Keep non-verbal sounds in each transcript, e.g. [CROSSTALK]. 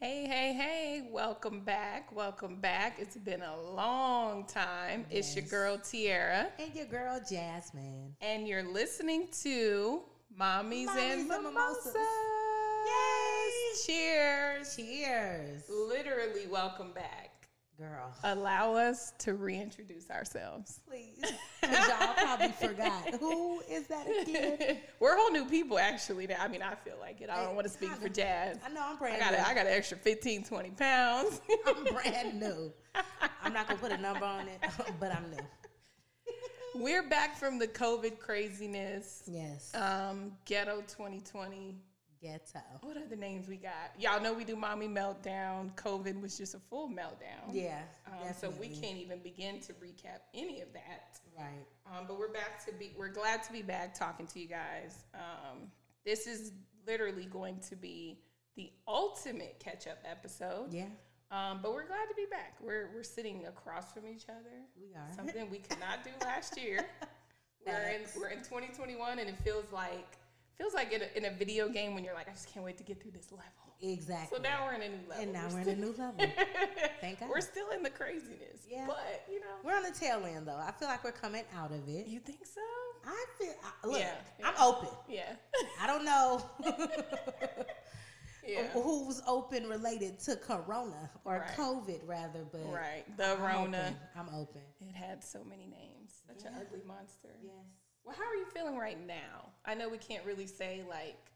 Hey, hey, hey, welcome back. Welcome back. It's been a long time. It's your girl Tiara, And your girl Jasmine. and you're listening to Mommies, Mommies and Mimosas. Mimosas. Yay! Cheers. Cheers. Literally, welcome back. Girl. Allow us to reintroduce ourselves. Please. [LAUGHS] y'all probably forgot. Who is that again? [LAUGHS] We're whole new people, actually. Now. I mean, I feel like it. I don't want to speak for Jazz. I know I'm I brand got, new. a, I got an extra 15, 20 pounds. [LAUGHS] I'm brand new. I'm not gonna put a number on it, but I'm new. We're back from the COVID craziness. Yes. Um, Ghetto 2020. Ghetto. What other names we got? Y'all know we do Mommy Meltdown. COVID was just a full meltdown. Yeah. Um, so we can't even begin to recap any of that. Right. Um, but we're back to be. We're glad to be back talking to you guys. Um, this is literally going to be the ultimate catch-up episode. Yeah. Um, but we're glad to be back. We're we're sitting across from each other. We are. Something we could not do [LAUGHS] last year. we're in we're in 2021, and it feels like feels like in a, in a video game when you're like, I just can't wait to get through this level. Exactly. So now we're in a new level. and now We're we're in a new level. [LAUGHS] Thank God. We're still in the craziness. Yeah. But you know, We're on the tail end though. I feel like we're coming out of it. you think so? I feel I, look, Yeah, I'm open. Yeah. I don't know [LAUGHS] [LAUGHS] yeah. who's open related to Corona or Right. COVID rather, but Right. The I'm Rona. Open. I'm open. It had so many names. Such an ugly monster. Yes. Well, how are you feeling right now? I know we can't really say like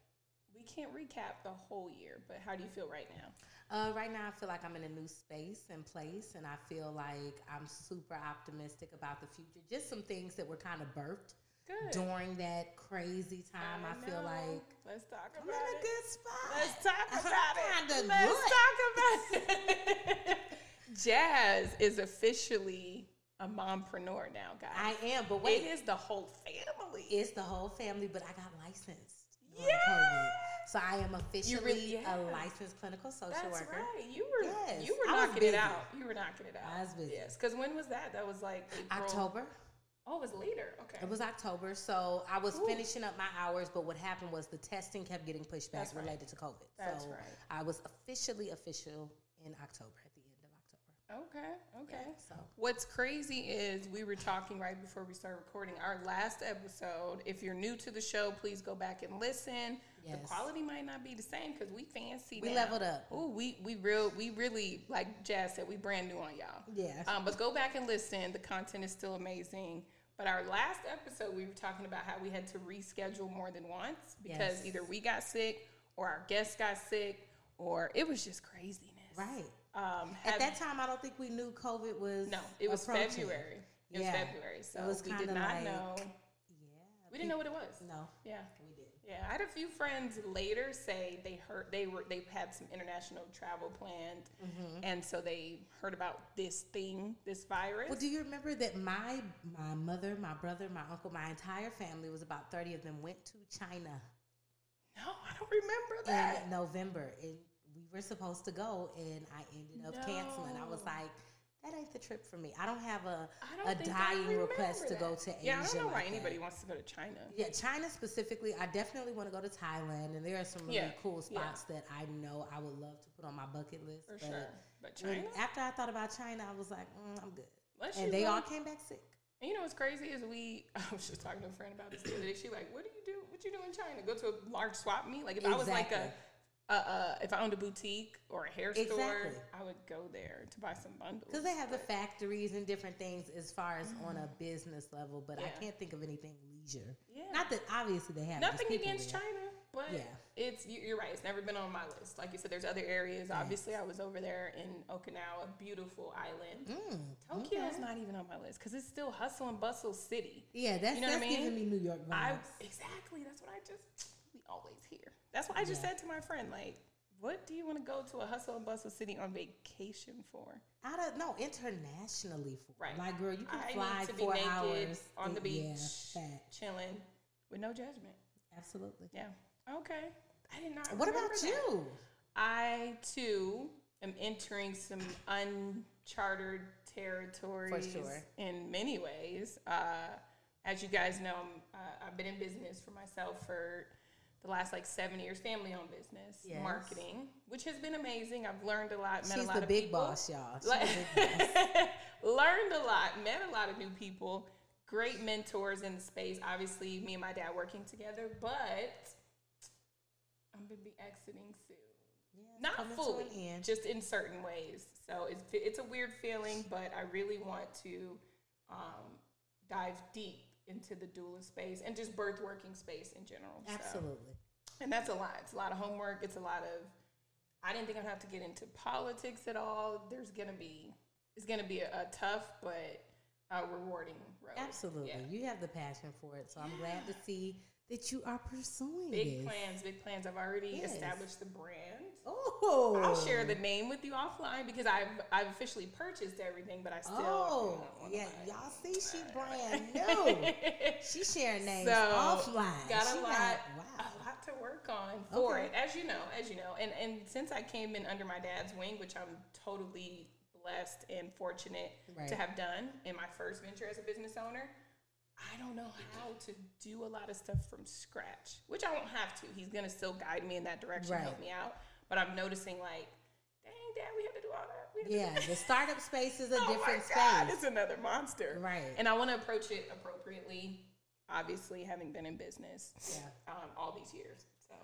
we can't recap the whole year, but how do you feel right now? Uh, right now, I feel like I'm in a new space and place, and I feel like I'm super optimistic about the future. Just some things that were kind of birthed Good. during that crazy time. I, feel like let's talk I'm about in a it. good spot. Let's talk I'm [LAUGHS] about it. Let's good. talk about it. [LAUGHS] Jazz is officially a mompreneur now, guys. I am, but wait, is the whole family. it's the whole family, but I got licensed. COVID. So I am officially really- yeah. a licensed clinical social That's worker. right. You were Yes, you were I knocking it out. You were knocking it out. I was busy. Yes, because when was that? That was like April. October. Oh, it was later. Okay. It was October, so I was Ooh. finishing up my hours, but what happened was the testing kept getting pushed back That's right. related to COVID. That's so right. I was officially official in October, at the end of October. Okay. Okay. So What's crazy is we were talking right before we started recording our last episode. If you're new to the show, please go back and listen. The quality might not be the same because we fancy. We now. leveled up. Oh, we we real we really like Jazz said we brand new on y'all. Yeah. Um, but go back and listen. The content is still amazing. But our last episode, we were talking about how we had to reschedule more than once because Yes. either we got sick or our guests got sick or it was just craziness. right. Um, At that time, I don't think we knew COVID was no, it was. February. It Yeah. was February, so was we did not like- know. Yeah. We didn't know what it was. No, Yeah, we didn't. yeah. I had a few friends later say they heard they were they had some international travel planned, and so they heard about this thing, this virus. Well, do you remember that my my mother, my brother, my uncle, my entire family was about thirty of them went to China no, I don't remember that. in November, we were supposed to go, and I ended up canceling. I was like, that ain't the trip for me. I don't have a don't a dying request to go that. to Asia. Yeah, I don't know why like anybody wants to go to China. Yeah, China specifically, I definitely want to go to Thailand, and there are some really Yeah, cool yeah. spots that I know I would love to put on my bucket list. For but sure. But China? after I thought about China, I was like, mm, I'm good. You And they all came back sick. And you know what's crazy is we. [LAUGHS] I was just talking to a friend about this the other day. She like, "What do you do? What you do in China? Go to a large swap meet? Like if I was like a, A, a if I owned a boutique or a hair store, Exactly. I would go there to buy some bundles. Because they have the factories and different things as far as on a business level, but I Mm-hmm. Can't think of anything leisure. Yeah. Not that obviously they have Nothing against there. China, but Yeah. it's you- you're right. It's never been on my list. Like you said, there's other areas. Obviously, I was over there in Okinawa, beautiful island. Mm, Tokyo's okay. not even on my list because it's still hustle and bustle city. Yeah, that's You know what I that's mean? giving me New York vibes. I exactly. That's what I just. We always hear. That's what I just Yeah. said to my friend. Like, what do you want to go to a hustle and bustle city on vacation for? I don't know internationally. For, Right. Like, girl, you can I fly need to be four naked hours on the and- yeah, beach, chilling with no judgment. Absolutely. Yeah. Okay. I did not. What about that. you? I too am entering some uncharted territories sure. in many ways. Uh, as you guys know, I'm, uh, I've been in business for myself for the last like seven years, family owned business, Yes. marketing, which has been amazing. I've learned a lot, met She's a lot of big people. boss, y'all. She's Like- big [LAUGHS] boss. learned a lot, met a lot of new people, great mentors in the space. Obviously, me and my dad working together, but I'm gonna be exiting soon. Yeah, Not fully, to an end. just in certain ways. So it's it's a weird feeling, but I really want to um, dive deep into the doula space and just birth working space in general. So- Absolutely. and that's a lot. It's a lot of homework. It's a lot of. I didn't think I'd have to get into politics at all. There's gonna be it's gonna be a, a tough but a rewarding road. Absolutely. Yeah. You have the passion for it. So I'm glad to see that you are pursuing Big this. plans, big plans. I've already Yes. established the brand. Oh. I'll share the oh. name with you offline because I've I've officially purchased everything, but I still Oh, yeah. Y'all see she brand [LAUGHS] new. She's sharing names So, offline. got a not- lot, wow. a lot to work on for Okay. it, as you know, as you know. And and since I came in under my dad's wing, which I'm totally blessed and fortunate Right. to have done in my first venture as a business owner, I don't know how to do a lot of stuff from scratch, which I won't have to. He's gonna still guide me in that direction, help me out. But I'm noticing like, dang, dad, we had to do all that. We had do Yeah, the startup space is a [LAUGHS] oh different my God, space. it's another monster. Right. And I want to approach it appropriately, obviously, having been in business Yeah. um, all these years. So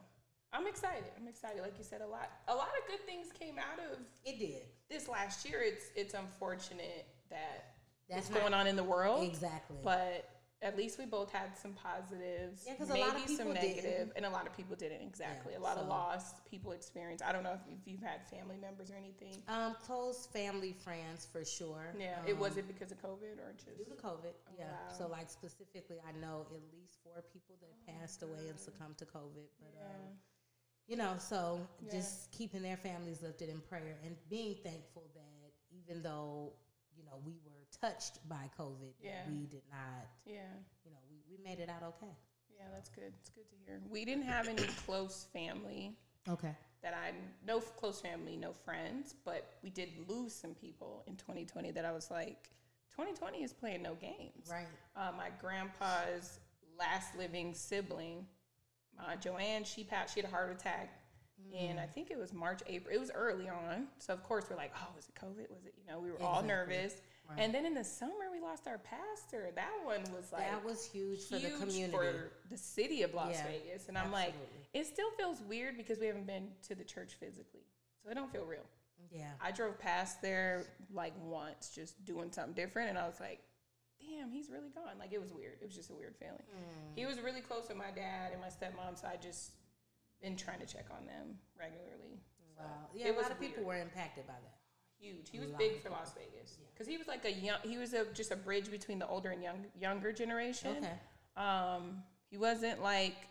I'm excited. I'm excited. Like you said, a lot, a lot of good things came out of It did. this last year. It's it's unfortunate that That's what's going on in the world, Exactly. but at least we both had some positives, Yeah, maybe lot of some people negative, didn't. and a lot of people didn't. Exactly, Yeah, a lot of so- loss people experience. I don't know if, if you've had family members or anything. um, close family friends for sure. Yeah, it was Um, it because of COVID or just Due to COVID, yeah. Oh, wow. So, like specifically, I know at least four people that passed away and succumbed to COVID. But, Yeah. um, you know, so Yeah. just keeping their families lifted in prayer and being thankful that even though you know we were touched by COVID, Yeah. we did not. yeah. You know, we, we made it out okay. Yeah, that's good. It's good to hear. We didn't have any [COUGHS] close family Okay. that I no close family, no friends, but we did lose some people in 2020 that I was like 2020 is playing no games. Right. Uh, my grandpa's last living sibling, uh, Joanne, she passed. She had a heart attack. And I think it was March, April. It was early on, so of course we're like, "Oh, was it COVID? Was it?" You know, we were all nervous. Right. And then in the summer, we lost our pastor. That one was like that was huge for the community. for the city of Las Yeah, Vegas. And I'm like, it still feels weird because we haven't been to the church physically. So it don't feel real. yeah. I drove past there like once, just doing something different, and I was like, damn, he's really gone. Like it was weird. It was just a weird feeling. Mm. He was really close with my dad and my stepmom, so I just been trying to check on them regularly. So Wow. Yeah, a lot of people were impacted by that. Huge. He was big for Las Vegas because he was like a young. He was a, just a bridge between the older and young younger generation. Okay. Um, he wasn't like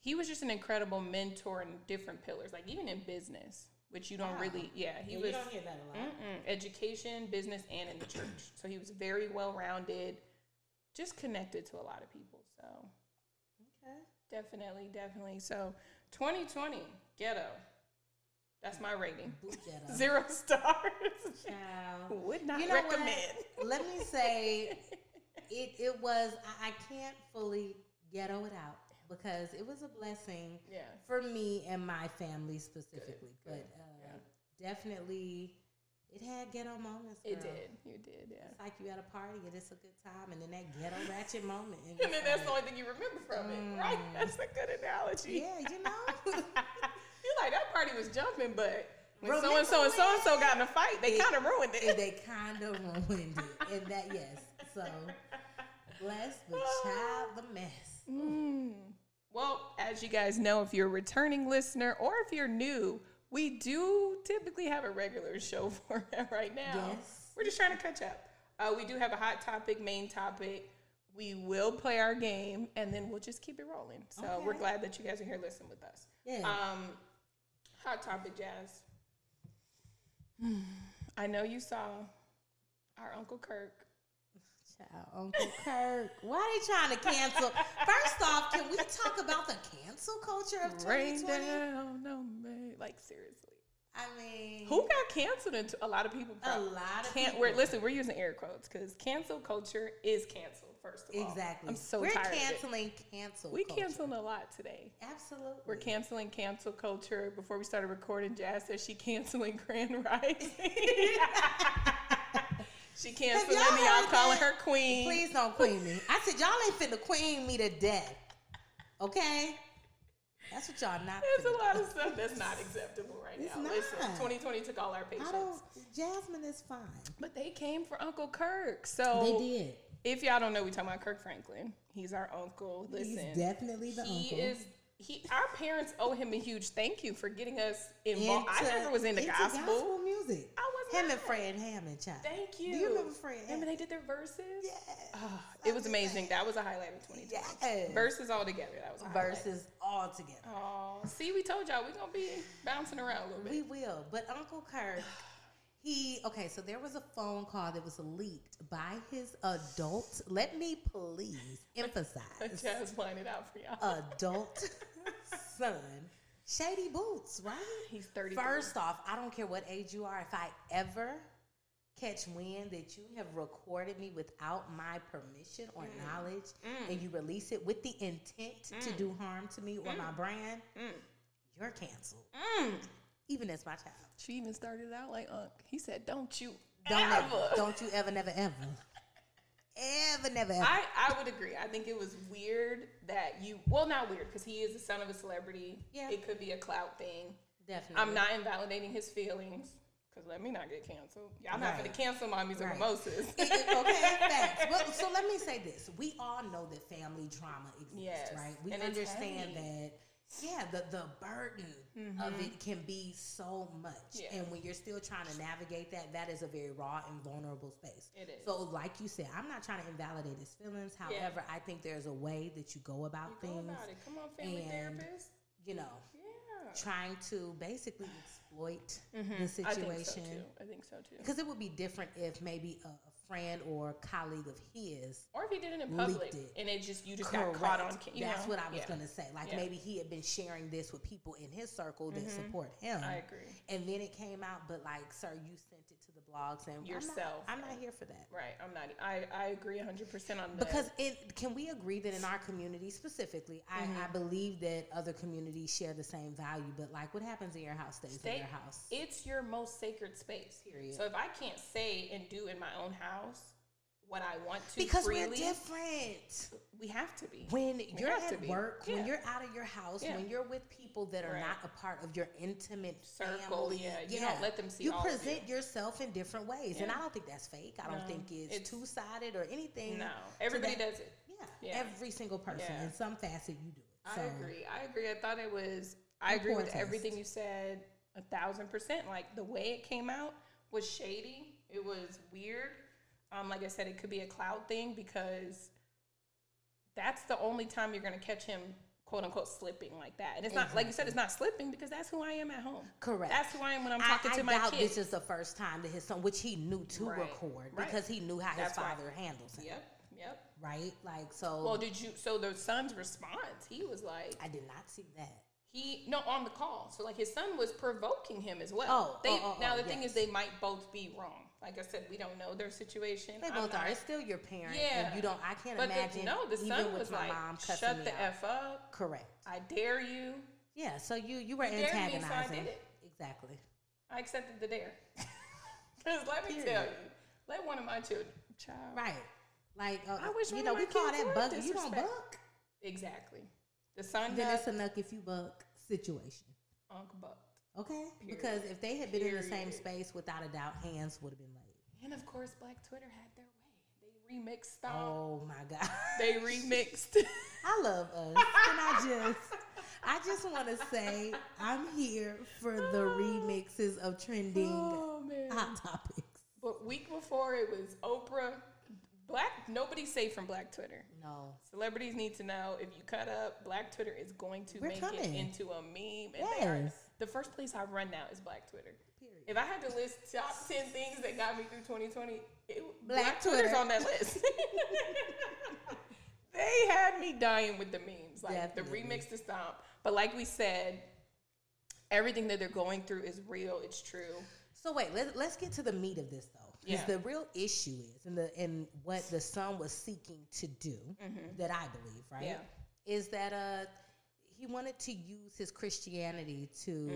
he was just an incredible mentor in different pillars, like even in business, which you don't Wow. really. Yeah, he Yeah, was you don't hear that a lot. education, business, and in the church. So he was very well rounded, just connected to a lot of people. So Okay. definitely, definitely. So 2020 ghetto. That's my rating. [LAUGHS] Zero stars. Child. Would not You know what? recommend. Let me say, [LAUGHS] it it was. I, I can't fully ghetto it out because it was a blessing Yeah. for me and my family specifically. Good, But uh, definitely, it had ghetto moments. It did. You did. Yeah. It's like you at a party and it's a good time, and then that ghetto [LAUGHS] ratchet moment. And, And then that's the only thing you remember from it, right? That's a good analogy. yeah, you know. You're like that party was jumping, but when so and so and so and so got in a fight, they kind of ruined and it. they kind of ruined it. And that, yes. So, bless the child, the mess. Mm. Well, as you guys know, if you're a returning listener or if you're new, we do typically have a regular show [LAUGHS] format right now. Yes. We're just trying to catch up. Uh, we do have a hot topic, main topic. We will play our game, and then we'll just keep it rolling. So we're glad that you guys are here listening with us. Yeah. Um, hot topic, Jazz. [SIGHS] I know you saw our Uncle Kirk. Child, Uncle Kirk. Why are they trying to cancel? First off, can we talk about the cancel culture of 2020? Rain 2020? down no me. Like seriously. I mean, Who got canceled? Into a lot of people. A lot of can't. people. We're listen. We're using air quotes because cancel culture is canceled. First of all, exactly. I'm so We're tired. of it. canceling cancel. We culture. canceling a lot today. Absolutely. We're canceling cancel culture. Before we started recording, Jazz said she canceling [LAUGHS] Grand Rising. [LAUGHS] she canceling y'all me. I'm heard calling that? her queen. Please don't queen me. I said y'all ain't finna queen me to death. Okay? That's what y'all not. There's a lot of stuff that's not acceptable right It's now. not. Listen, 2020 took all our I patience. Jasmine is fine. But they came for Uncle Kirk. So They did. If y'all don't know, we talking about Kirk Franklin. He's our uncle. Listen, He's definitely the he uncle. is. He, our parents owe him a huge thank you for getting us involved. I Into- never was into, into gospel. music. I was Him not. and Fred Hammond, child. Thank you. Do you remember Fred? Remember they did their verses? Yes. Oh, it was amazing. That was a highlight of 2020. Yes. Verses all together. That was a highlight. Verses all together. Oh, see, we told y'all we're gonna be bouncing around a little bit. We will. But Uncle Kirk, he okay, so there was a phone call that was leaked by his adult. Let me please emphasize [LAUGHS] Jazz lined it out for y'all. adult [LAUGHS] son. Shady Boots, right? He's 30. First off, I don't care what age you are. If I ever catch wind that you have recorded me without my permission or Mm. knowledge and you release it with the intent to Mm. do harm to me or my brand, you're canceled. Mm. Even as my child. She even started out like Unc. He said, "Don't you Don't ever." ever, [LAUGHS] don't you ever, never, ever, ever, never, ever. I, I would agree. I think it was weird that you, well, not weird because he is the son of a celebrity. Yeah. It could be a clout thing. Definitely. I'm not invalidating his feelings because let me not get canceled. Y'all not going to cancel mommies and Right. mimosas. okay, [LAUGHS] facts. Well, so let me say this: we all know that family drama exists, Yes, right? We and understand that. Yeah, the the burden of it can be so much, Yeah. and when you're still trying to navigate that, that is a very raw and vulnerable space. It is. So, like you said, I'm not trying to invalidate his feelings. However, I think there's a way that you go about Go things. about it. Come on, family and- therapist. You know, Yeah. trying to basically exploit the Mm-hmm. So situation. I think so too. Because it would be different if maybe a friend or colleague of his Or if he did it in public it. and it just you just got caught on. You That's what I was Yeah. gonna say. Like Yeah. maybe he had been sharing this with people in his circle that mm-hmm. support him. I agree. And then it came out, but like, sir, you sent it blogs and I'm not- Yourself. I'm not, here for that. Right. I'm not. I I agree 100 percent on that. Because it, can we agree that in our community specifically, I, Mm-hmm. I believe that other communities share the same value, but like what happens in your house stays in your house. It's your most sacred space. Period. So if I can't say and do in my own house what I want to Because freely, we're different. we have to be. When We you're at work, when you're out of your house, Yeah. when you're with people that are Right. not a part of your intimate Circle, family, yeah, you don't let them see You present you. yourself in different ways, and I don't think that's fake. I don't think it's, it's- two sided or anything. No, everybody that- does it. Yeah, Yeah. every single person Yeah. in some facet you do it. I agree. I agree. I thought it was. I agree with everything you said. A thousand percent. Like the way it came out was shady. It was weird. Um, like I said, it could be a cloud thing because that's the only time you're gonna catch him, quote unquote, slipping like that. And it's not like you said, it's not slipping because that's who I am at home. Correct. That's who I am when I'm talking I to my doubt kids. this is the first time that his son, which he knew to Right. record Right. because he knew how his That's right. father handles him. Yep. Yep. Right? Like, so Well, did you? So the son's response, he was like, I did not see that. He no on the call. So like his son was provoking him as well. Oh, they oh, oh, now oh, the thing is they might both be wrong. Like I said, we don't know their situation. They both are. It's still your parent. Yeah. You don't, I can't But imagine. the, no, the son was my like, "Shut the f up! Correct. I dare you." Yeah. So you, you were You dared me, so I antagonizing. did it. Exactly. I accepted the dare. [LAUGHS] Because let me tell you, let one of my children, child, Right. Like, uh, I wish you know, we call that buck. You don't buck. exactly. The son Then does it's a nuck if you buck situation. Uncle Buck. Okay. Period. Because if they had been in the same space, without a doubt, hands would have been laid. And of course, Black Twitter had their way. They remixed. Oh my God. They [LAUGHS] remixed. I love us. And I just I just want to say I'm here for the ah. remixes of trending oh hot topics. But week before it was Oprah. Black nobody's safe from Black Twitter. No. Celebrities need to know if you cut up, Black Twitter is going to We're make coming. it into a meme. And they are, Yes. The first place I run now is Black Twitter. Period. If I had to list top [LAUGHS] ten things that got me through 2020, it, Black Black, Twitter's on that list. [LAUGHS] they had me dying with the memes, like Definitely. the remix to Stomp. But like we said, everything that they're going through is real. It's true. So wait, let, let's get to the meat of this though. Because Yeah. the real issue is, and the and what the son was seeking to do, that I believe, right, Mm-hmm. Yeah. is that uh he wanted to use his Christianity to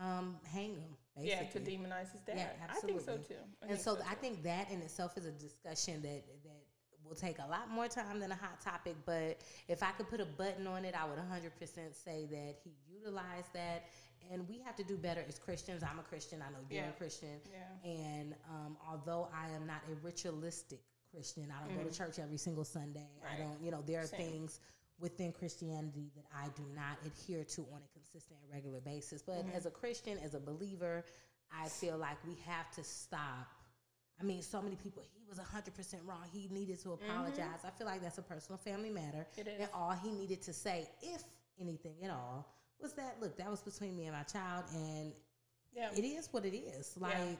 um hang him, basically. Mm-hmm. Yeah, to demonize his dad. Yeah, I think so too. I and so so I think that in itself is a discussion that that will take a lot more time than a hot topic. But if I could put a button on it, I would 100% say that he utilized that. And we have to do better as Christians. I'm a Christian. I know you're Yeah. a Christian. Yeah. And um, although I am not a ritualistic Christian, I don't go to church every single Sunday. I Mm-hmm. Don't, you know, there are Same. things within Christianity that I do not adhere to on a consistent and regular basis. But Mm-hmm. as a Christian, as a believer, I feel like we have to stop. I mean, so many people, he was 100% wrong. He needed to apologize. I feel like that's a personal family matter. Mm-hmm. It is. And all he needed to say, if anything at all, was that, look, that was between me and my child, and Yeah. it is what it is. Like,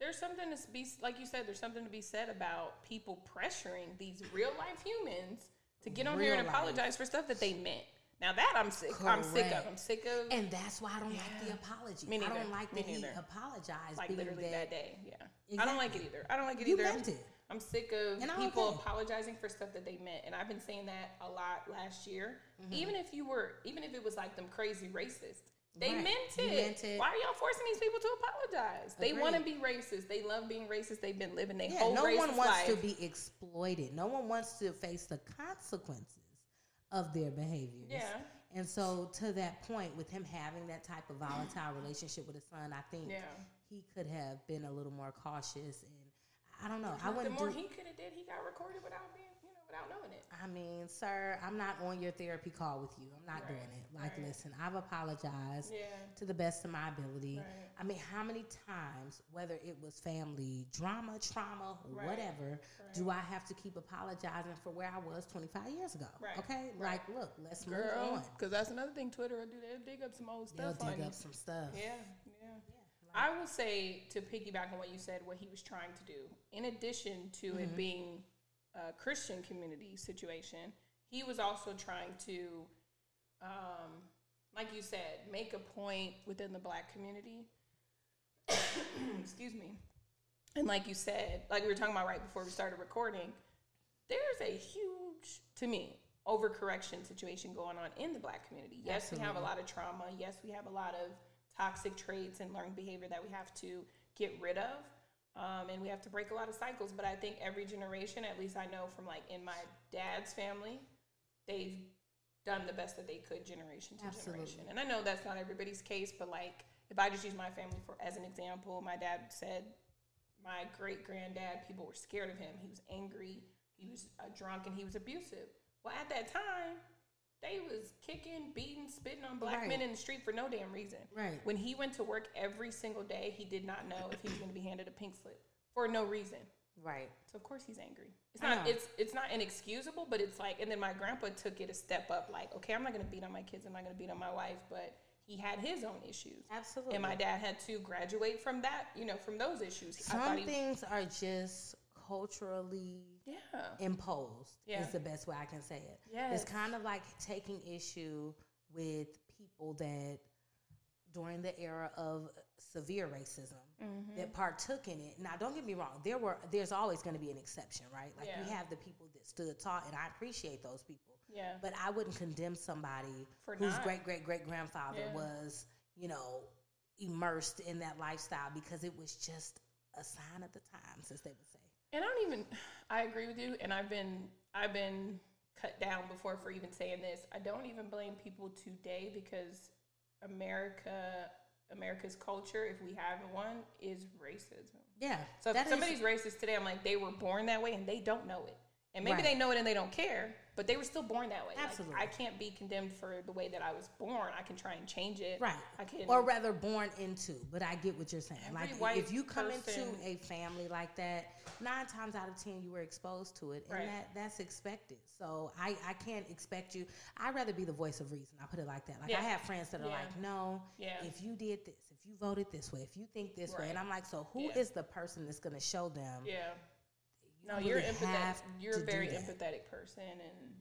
There's something to be like you said. There's something to be said about people pressuring these real life humans to get on here and life. apologize for stuff that they meant. Now that I'm sick. I'm sick of. I'm sick of. And that's why I don't like the apology. Me I don't like Me that he neither. apologized. like literally that, that day. Yeah. I don't like it either. I don't like it You either. meant it. I'm sick of I'm people okay. apologizing for stuff that they meant, and I've been saying that a lot last year. Mm-hmm. Even if you were, even if it was like them crazy racists, they Right. meant it. meant it. Why are y'all forcing these people to apologize? They want to be racist. They love being racist. They've been living their Yeah, whole no racist one wants life. to be exploited. No one wants to face the consequences of their behaviors. Yeah. And so, to that point, with him having that type of volatile relationship with his son, I think Yeah. he could have been a little more cautious. And I don't know. I the wouldn't more do. he could have did, he got recorded without being, without knowing it. I mean, sir, I'm not on your therapy call with you. I'm not Right, doing it. Like, right. listen, I've apologized Yeah. to the best of my ability. Right. I mean, how many times, whether it was family drama, trauma, whatever, do I have to keep apologizing for where I was 25 years ago? Right, Okay, right. like, look, let's move on. because that's another thing Twitter will do. They'll dig up some old They'll stuff on dig you. up some stuff. Yeah, yeah. I will say to piggyback on what you said, what he was trying to do, in addition to Mm-hmm. it being a Christian community situation, he was also trying to, um, like you said, make a point within the black community. [COUGHS] Excuse me. And like you said, like we were talking about right before we started recording, there's a huge, to me, overcorrection situation going on in the black community. Yes, we have a lot of trauma. Yes, we have a lot of toxic traits and learned behavior that we have to get rid of. Um, and we have to break a lot of cycles. But I think every generation, at least I know from like in my dad's family, they've done the best that they could generation to Absolutely. generation. And I know that's not everybody's case, but like if I just use my family for as an example, my dad said my great granddad, people were scared of him. He was angry, he was uh, drunk, and he was abusive. Well, at that time, they was kicking, beating, spitting on black Right. men in the street for no damn reason. Right. When he went to work every single day, he did not know if he was going to be handed a pink slip for no reason. Right. So of course he's angry. It's not it's it's not inexcusable, but it's like and then my grandpa took it a step up like, okay, I'm not gonna beat on my kids, I'm not gonna beat on my wife, but he had his own issues. Absolutely. And my dad had to graduate from that, you know, from those issues. I Some he, things are just culturally yeah. imposed Yeah. is the best way I can say it. Yes. It's kind of like taking issue with people that during the era of severe racism Mm-hmm. that partook in it. Now don't get me wrong, there were there's always going to be an exception, right? Like we Yeah. have the people that stood tall and I appreciate those people. Yeah. But I wouldn't condemn somebody For whose great great great grandfather Yeah. was, you know, immersed in that lifestyle because it was just a sign of the times, as they would say. And I don't even I agree with you and I've been I've been cut down before for even saying this. I don't even blame people today because America America's culture, if we have one, is racism. Yeah. So if that is- somebody's racist today, I'm like, they were born that way and they don't know it. And maybe Right. they know it and they don't care, but they were still born that way. Like, Absolutely. I can't be condemned for the way that I was born. I can try and change it. Right. I can. or rather born into, but I get what you're saying. Every like if you come person- into a family like that, nine times out of ten you were exposed to it, and Right. that that's expected. So I I can't expect you. I'd rather be the voice of reason. I put it like that. Like Yeah. I have friends that are Yeah. like, no, Yeah. if you did this, if you voted this way, if you think this way, and I'm like, so who is the person that's going to show them? yeah. No, don't you're empathetic. You're a very empathetic person, and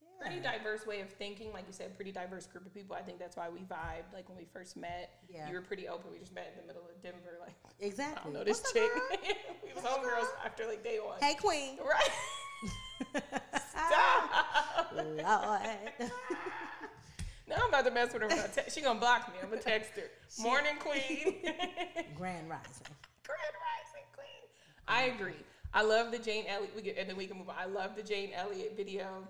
Yeah. pretty diverse way of thinking. Like you said, pretty diverse group of people. I think that's why we vibed. Like when we first met, Yeah. you were pretty open. We just met in the middle of Denver. Like [LAUGHS] exactly. I don't know this What's chick. [LAUGHS] we was homegirls after like day one. Hey, queen. [LAUGHS] Right. Stop. Lord. Now I'm about to mess with her. When te- she gonna block me. I'm gonna text her. Morning, queen. Grand rising. Grand Rising Queen. I agree. I love the Jane Elliott. We get, and then we can move on. I love the Jane Elliott video.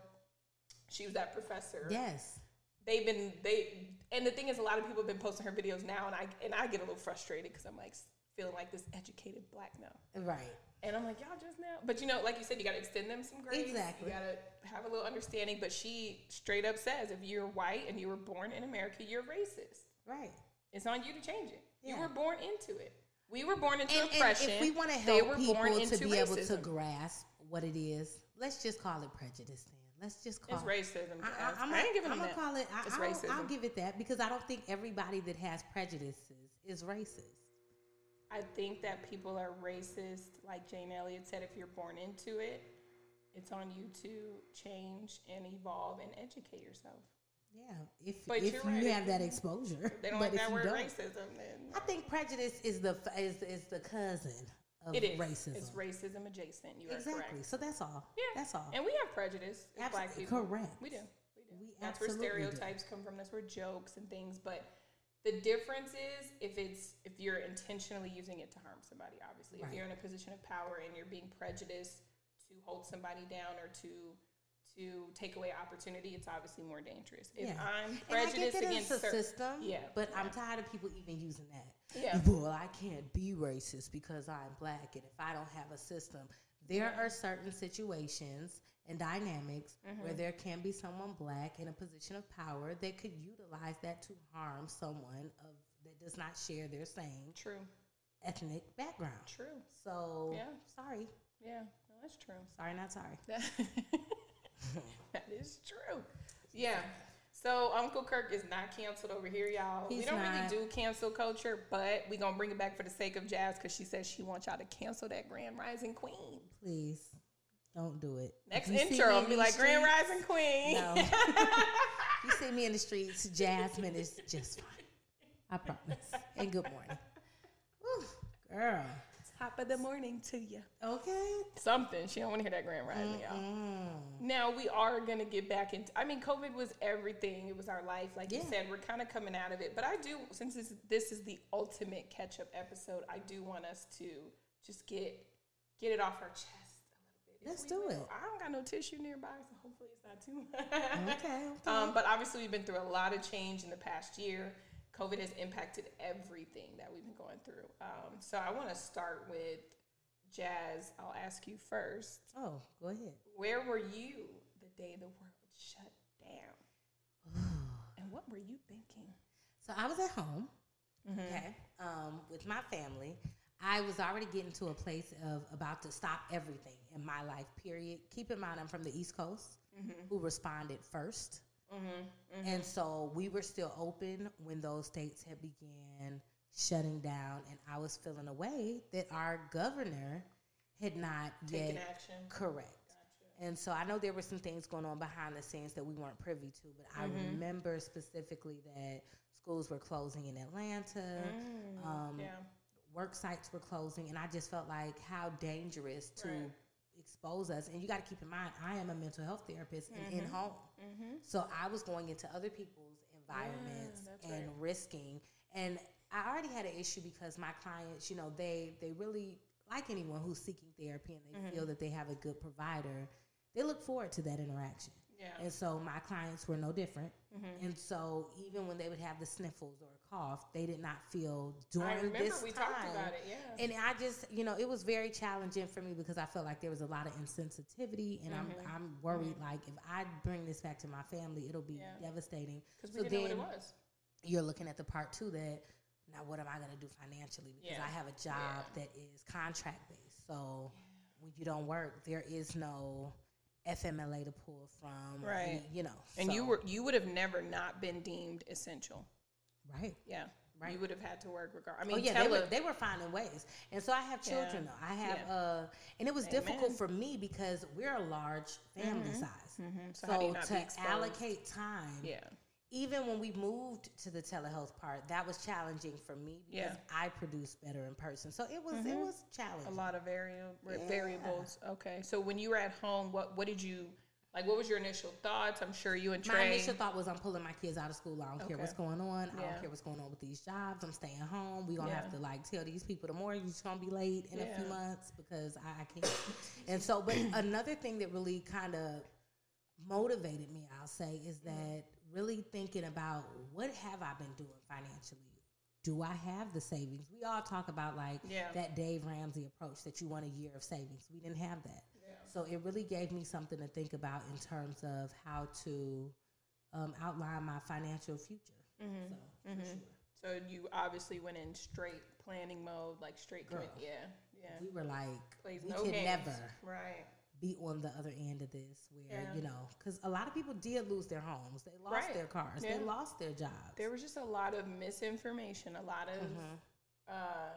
She was that professor. Yes. They've been they, and the thing is, a lot of people have been posting her videos now, and I and I get a little frustrated because I'm like feeling like this educated black now, Right. and I'm like y'all just now. But you know, like you said, you got to extend them some grace. Exactly. You got to have a little understanding. But she straight up says, if you're white and you were born in America, you're racist. Right. It's on you to change it. You were born into it. We were born into And, and oppression. if we want to they help people to into be able to grasp what it is, let's just call it prejudice. Then let's just call It's it. racism. I, I, I'm I ain't giving I'm gonna call it. I, It's I'll, I'll give it that because I don't think everybody that has prejudices is racist. I think that people are racist, like Jane Elliott said. If you're born into it, it's on you to change and evolve and educate yourself. Yeah, if But if you're right, have that exposure, they don't but like if that you word racism, then I think prejudice is the is is the cousin of it is. racism. It's racism adjacent. You are correct. So that's all. Yeah, that's all. And we have prejudice as black people. correct. We do. We do. We That's where absolutely do. stereotypes come from. That's where jokes and things. But the difference is if it's if you're intentionally using it to harm somebody. Obviously, Right. if you're in a position of power and you're being prejudiced to hold somebody down or to to take away opportunity, it's obviously more dangerous. If Yeah. I'm And I get prejudiced against a system, Yeah, but I'm tired of people even using that. Yeah. Well, I can't be racist because I'm black, and if I don't have a system, there are certain situations and dynamics Mm-hmm. where there can be someone black in a position of power that could utilize that to harm someone of that does not share their same True. ethnic background. True. So, Yeah. sorry, Yeah. No, that's true. sorry, not sorry. [LAUGHS] [LAUGHS] that is true. Yeah. So Uncle Kirk is not canceled over here, y'all. we don't not. really do cancel culture, but we gonna bring it back for the sake of Jazz because she says she wants y'all to cancel that Grand Rising Queen. Please don't do it. Next If you see intro, in be like Grand Rising Queen. No. [LAUGHS] you see me in the streets, Jasmine is just fine. I promise. And good morning. Whew, girl. Top of the morning to you. Okay. Something. She don't want to hear that Grand Rising, y'all. Mm. Now we are gonna get back into. I mean, COVID was everything. It was our life, like you Yeah. said. We're kind of coming out of it, but I do. Since this, this is the ultimate catch-up episode, I do want us to just get get it off our chest a little bit. if Let's we do will. it. I don't got no tissue nearby, so hopefully it's not too much. [LAUGHS] Okay. okay. Um, but obviously, we've been through a lot of change in the past year. COVID has impacted everything that we've been going through. Um, so I want to start with Jazz. I'll ask you first. oh, go ahead. Where were you the day the world shut down? [SIGHS] and what were you thinking? So I was at home, okay, um, with my family. I was already getting to a place of about to stop everything in my life. Period. Keep in mind, I'm from the East Coast, who responded 1st and so we were still open when those states had began shutting down, and I was feeling a way that our governor had not Taking yet action. Correct. And so I know there were some things going on behind the scenes that we weren't privy to, but I remember specifically that schools were closing in Atlanta, um, Yeah. work sites were closing, and I just felt like how dangerous to Right. expose us. And you got to keep in mind, I am a mental health therapist and Mm-hmm. in home, so I was going into other people's environments that's and right. risking. And I already had an issue because my clients, you know, they they really like anyone who's seeking therapy and they Mm-hmm. feel that they have a good provider. They look forward to that interaction. Yeah. And so my clients were no different. Mm-hmm. And so even when they would have the sniffles or a cough, they did not feel during I remember this we time. talked about it. Yeah. And I just, you know, it was very challenging for me because I felt like there was a lot of insensitivity, and I'm I'm worried like if I bring this back to my family, it'll be Mm-hmm. Yeah. devastating. Because we didn't know what it was. you're looking at the part two that now what am I going to do financially because Yeah. I have a job that is contract based. So when you don't work, there is no FMLA to pull from, Right. you know. And you were you would have never not been deemed essential. right. Yeah. Right. You would have had to work regard. I mean, Oh yeah, they were, they were finding ways, and so I have children Yeah. though. I have, Yeah. uh, and it was difficult for me because we're a large family size. Mhm. So, how do you not be to allocate time, Yeah. Even when we moved to the telehealth part, that was challenging for me because Yeah. I produce better in person. So it was it mm-hmm. was challenging. A lot of vari- Yeah. variables. Okay. So when you were at home, what what did you like? What was your initial thoughts? I'm sure you and My Trey. initial thought was I'm pulling my kids out of school. I don't care what's going on. I don't care what's going on with these jobs. I'm staying home. We're gonna Yeah. have to like tell these people the mortgage is gonna be late in a few months because I, I can't. and so, but another thing that really kind of motivated me, I'll say, is mm-hmm. that really thinking about what have I been doing financially. Do I have the savings? We all talk about like Yeah. that Dave Ramsey approach that you want a year of savings. We didn't have that. So it really gave me something to think about in terms of how to um, outline my financial future. Mm-hmm. So, for sure. so you obviously went in straight planning mode, like straight. Girl. commit- yeah. Yeah. We were like, we no could games. never Right. Be on the other end of this where, Yeah. you know, because a lot of people did lose their homes. They lost Right. their cars. Yeah. They lost their jobs. There was just a lot of misinformation, a lot of Mhm. uh,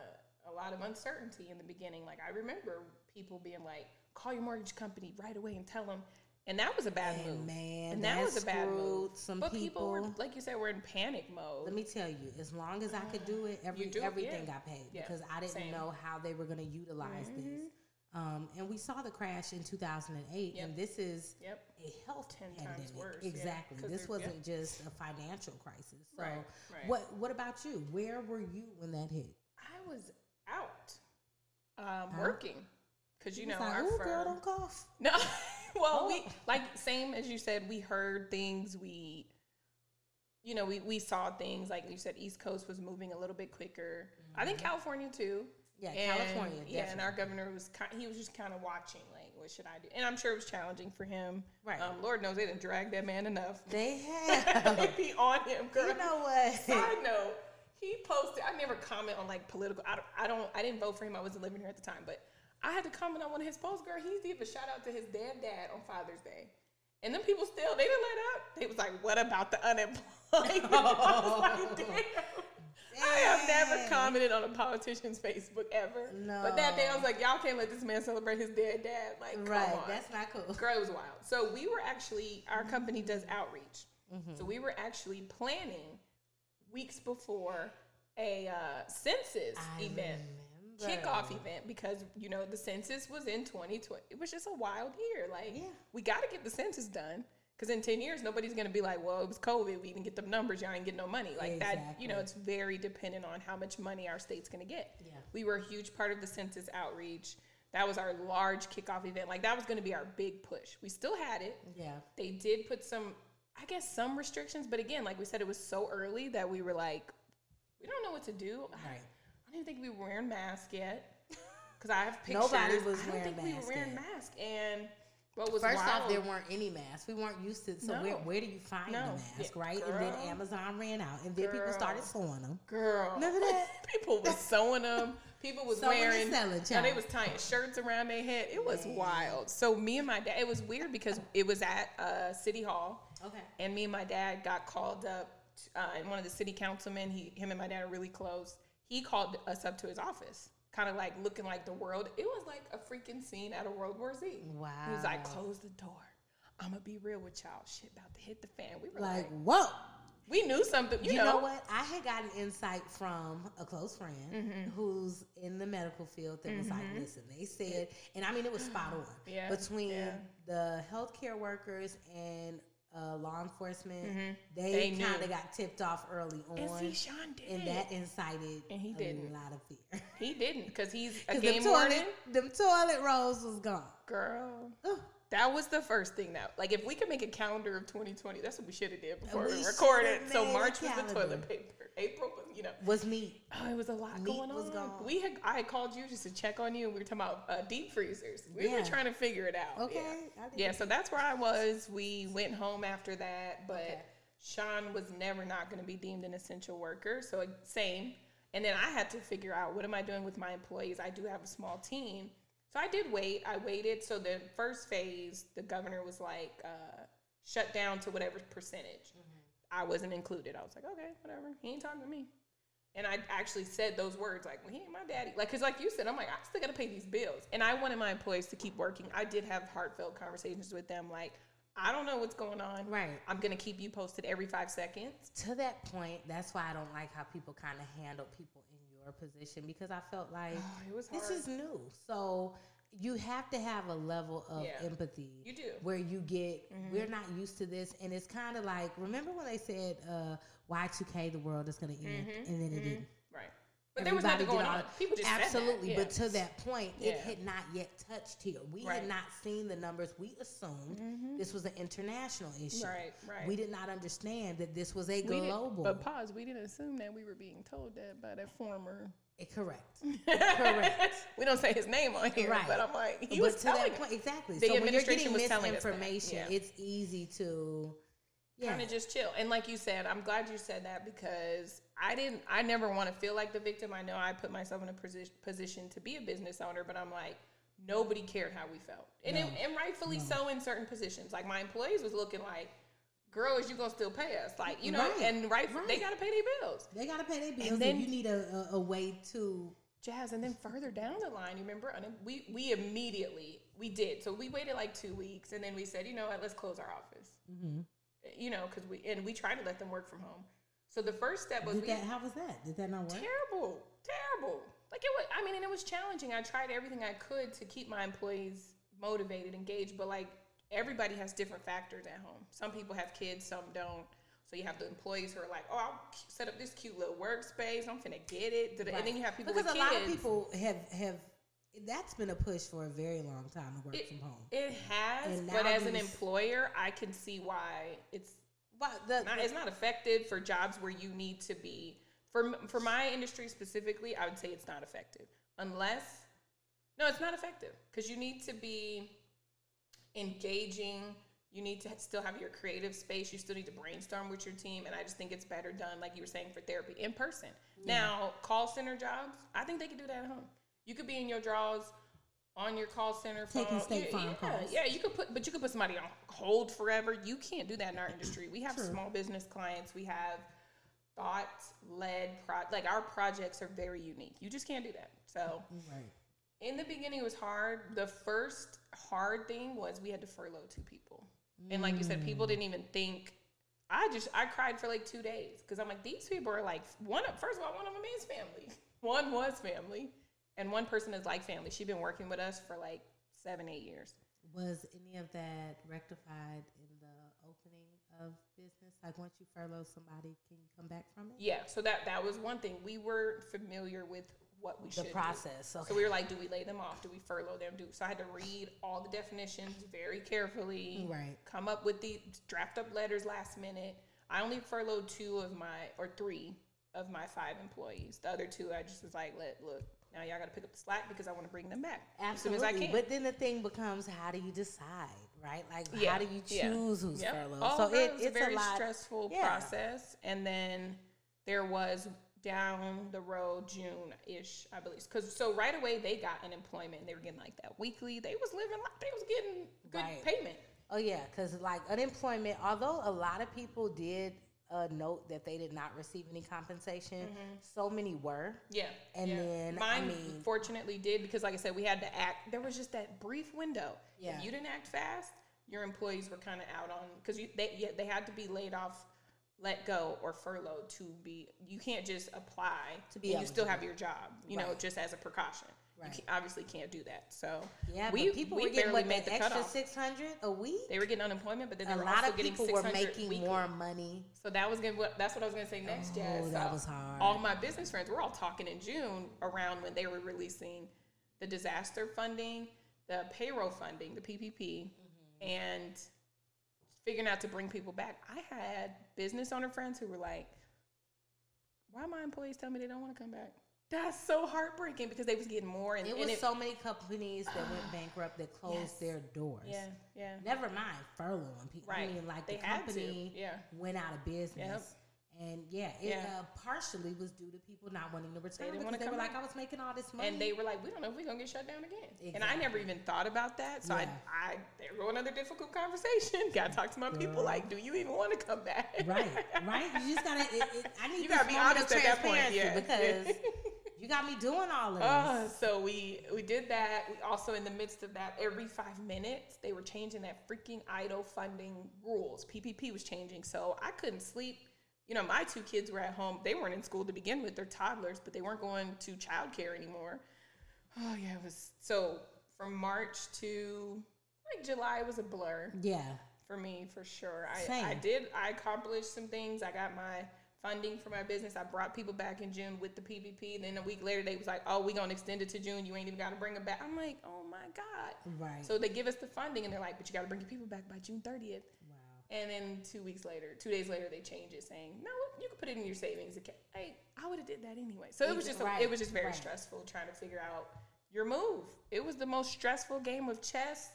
a lot of uncertainty in the beginning. Like I remember people being like, "Call your mortgage company right away and tell them," and that was a bad And move. man, and that that was a bad move. some but people, were, like you said, were in panic mode. Let me tell you, as long as I could do it, every do, everything yeah. got paid Yeah, because I didn't same. Mm-hmm. know how they were going to utilize this. Um, and we saw the crash in 2008, Yep. and this is yep. a health 10 times pandemic. worse, yeah, this wasn't just a financial crisis. So, Right, right. what what about you? Where were you when that hit? I was out um, Huh? working because you know like, our "Ooh, firm. girl, don't cough. [LAUGHS] No, well, Oh. we like same as you said. We heard things. We, you know, we we saw things. Like you said, East Coast was moving a little bit quicker. I think California too. Yeah, And, California. Yeah, and our governor was kind. He was just kind of watching, like, what should I do? And I'm sure it was challenging for him. Right. Um, Lord knows they didn't drag that man enough. they [LAUGHS] have. they be on him, girl. you know what? Side note, he posted. I never comment on like political. I don't, I don't. I didn't vote for him. I wasn't living here at the time, but I had to comment on one of his posts. Girl, he gave a shout out to his dead dad on Father's Day, and then people still they didn't let up. They was like, "What about the unemployed?" [LAUGHS] I was like, [LAUGHS] "Damn." I have never commented on a politician's Facebook ever. No. But that day I was like, y'all can't let this man celebrate his dead dad. Like, right, on. that's not cool. Girl, it was wild. So we were actually, our company does outreach. Mm-hmm. So we were actually planning weeks before a uh, census I event, remember. kickoff event, because you know the census was in 2020. It was just a wild year. Like, Yeah. we got to get the census done. Because in 10 years, nobody's going to be like, well, it was COVID. We didn't get the numbers. Y'all ain't get no money. Like that, you know, it's very dependent on how much money our state's going to get. Yeah. We were a huge part of the census outreach. That was our large kickoff event. Like that was going to be our big push. We still had it. Yeah. They did put some, I guess, some restrictions. But again, like we said, it was so early that we were like, we don't know what to do. I- Right. I don't even think we were wearing masks yet. Because I have pictures. Nobody was I don't wearing think we were wearing yet. masks. And was First wild, off, there weren't any masks. We weren't used to. So No. where, where do you find No. the mask, Yeah, right? And then. Amazon ran out, and then people started sewing them. Girl. Remember that? [LAUGHS] People was sewing them. People was Sewing wearing. selling, no, child. they was tying shirts around their head. It was wild. So me and my dad. It was weird because it was at uh, City Hall, Okay. and me and my dad got called up. Uh, and one of the city councilmen, he, him and my dad are really close. He called us up to his office, kind of like looking like the world. It was like a freaking scene out of World War Z. Wow. He was like, "Close the door. I'm gonna be real with y'all. Shit about to hit the fan." We were like, Like, whoa. we knew something. You, You, know. know. what? I had gotten insight from a close friend Mm-hmm. who's in the medical field that was like, listen, they said, and I mean, it was spot on Yeah, between yeah. the healthcare workers and uh, law enforcement. Mm-hmm. They They kind of got tipped off early on. And see, Sean did. and that incited And he a didn't. lot of fear. [LAUGHS] He didn't because he's a game them warden. toilet, them toilet rolls was gone. Girl, Ugh. that was the first thing that, like, if we could make a calendar of 2020, that's what we should have did before We we, recorded. So March was the toilet paper. April was, you know, Was me. oh, it was a lot Meat going on. gone. We had, I had called you just to check on you, and we were talking about uh, deep freezers. We were trying to figure it out. Okay. Yeah. Yeah, so that's where I was. We went home after that, but Okay. Sean was never not going to be deemed an essential worker. So same. And then I had to figure out what am I doing with my employees. I do have a small team, so I did wait. I waited. So the first phase, the governor was like, uh, shut down to whatever percentage. I wasn't included. I was like, okay, whatever. He ain't talking to me. And I actually said those words like, well, he ain't my daddy. Like, cause like you said, I'm like, I still got to pay these bills. And I wanted my employees to keep working. I did have heartfelt conversations with them. Like, I don't know what's going on. Right. I'm going to keep you posted every five seconds. To that point, that's why I don't like how people kind of handle people in your position because I felt like Oh, it was this is new. So you have to have a level of Yeah. empathy. You do. Mm-hmm. Where you get, we're not used to this. And it's kind of like, remember when they said, uh, Y2K, the world is going to end? And then it didn't. Right. But there was nothing going on. People just said that. absolutely, Yeah. but to that point, it had not yet touched here. We Right. had not seen the numbers. We assumed this was an international issue. Right, right. We did not understand that this was a global. but pause. We didn't assume that we were being told that by that former. Correct. [LAUGHS] Correct. we don't say his name on here, Right. but I'm like, he but was to telling that point, exactly. The so when you're getting was telling us that, misinformation, yeah. it's easy to yeah. kind of just chill. And like you said, I'm glad you said that because I didn't. I never want to feel like the victim. I know I put myself in a position position to be a business owner, but I'm like. Nobody cared how we felt, and it, and rightfully so in certain positions. Like my employees was looking like, "Girl, is you gonna still pay us?" Like you know, Right, and right, they gotta pay their bills. they gotta pay their bills, and, then- you need a, a, a way to Jazz, and then further down the line, you remember, and we we immediately we did. So we waited like two weeks, and then we said, you know what, let's close our office. Mm-hmm. You know, because we and we tried to let them work from home. So the first step was we that. How was that? Did that not work? terrible, terrible. Like it was. I mean, and it was challenging. I tried everything I could to keep my employees motivated, engaged, but like everybody has different factors at home. Some people have kids, some don't. So you have the employees who are like, "Oh, I'll set up this cute little workspace. I'm finna get it." And then you have people with kids. because a kids. lot of people have have that's been a push for a very long time to work It, from home. it has, but as an employer, I can see why it's But the, not, it's not effective for jobs where you need to be. For for my industry specifically, I would say it's not effective unless no, it's not effective because you need to be engaging. You need to still have your creative space. You still need to brainstorm with your team, and I just think it's better done, like you were saying, for therapy in person. Now, call center jobs, I think they could do that at home. You could be in your drawers on your call center phone. Taking State yeah, Farm yeah, calls. Yeah, you could put, but you could put somebody on hold forever. You can't do that in our industry. We have True. small business clients. We have thought led pro like our projects are very unique. You just can't do that. So right. in the beginning it was hard. The first hard thing was we had to furlough two people. And like you said, people Mm. didn't even think I just I cried for like two days because I'm like these people are like one of first of all one of them is family, [LAUGHS] one was family, and one person is like family. She's been working with us for like seven eight years. Was any of that rectified in the opening of business? Like once you furlough somebody, can you come back from it? Yeah, so that that was one thing we were familiar with what we The should do. process. So we were like, do we lay them off? Do we furlough them? Do so I had to read all the definitions very carefully. Right. Come up with the draft up letters last minute. I only furloughed two of my or three of my five employees. The other two, I just was like, let look. Now y'all got to pick up the slack because I want to bring them back as soon Absolutely. as I can. But then the thing becomes, how do you decide, right? Like, Yeah, how do you yeah. choose who's Yep. furloughed? So it, it's a very lot. stressful Yeah. process. And then there was down the road June ish, I believe. Because so right away they got unemployment. And they were getting like that weekly. They was living like they was getting good Right. payment. Oh yeah, because like unemployment, although a lot of people did uh, note that they did not receive any compensation, so many were. Yeah. And yeah. then, I mine mean- fortunately did because like I said, we had to act there was just that brief window. Yeah. If you didn't act fast, your employees were kind of out on because they they had to be laid off, let go, or furloughed to be. You can't just apply to be and you still have your job. You know, just as a precaution. Right. You can, obviously can't do that. So Yeah, we people we were getting made the extra six hundred a week. They were getting unemployment, but then they A lot also of getting people were making weekly. more money. So that was gonna. That's what I was gonna say next, Oh, Jazz. that So was hard. All my business friends were all talking in June around when they were releasing the disaster funding, the payroll funding, the PPP, Mm-hmm. and figuring out to bring people back. I had business owner friends who were like, "Why my employees tell me they don't want to come back?" That's so heartbreaking because they was getting more, and, It and was so many companies that went bankrupt that closed Yes. their doors. yeah, yeah. Never mind furloughing people. Right. I mean, like They the company yeah. went out of business, And yeah, it Yeah. Uh, partially was due to people not wanting to return didn't because they were come like. I was making all this money. And they were like, we don't know if we're gonna get shut down again. And I never even thought about that. So Yeah. I, I there go another difficult conversation. [LAUGHS] Gotta talk to my people. Like, do you even want to come back? right, right. You just gotta. It, it, I need You gotta be honest at that point, yeah. because [LAUGHS] you got me doing all of this. Uh, so we we did that. We also in the midst of that, every five minutes they were changing that freaking EIDL funding rules. PPP was changing, so I couldn't sleep. You know, my two kids were at home. They weren't in school to begin with. They're toddlers, but they weren't going to childcare anymore. [SIGHS] Oh yeah, it was so from March to like July was a blur yeah, for me for sure. I, Same. I did I accomplished some things. I got my funding for my business. I brought people back in June with the PPP. Then a week later they was like, "Oh, we're gonna extend it to June. You ain't even got to bring them back." I'm like, "Oh my god!" right. So they give us the funding and they're like, "But you got to bring your people back by June 30th." wow. And then two weeks later, two days later, they change it, saying, "No, you can put it in your savings account." Hey, I would have did that anyway. So it was just a, Right, it was just very right. stressful trying to figure out your move. It was the most stressful game of chess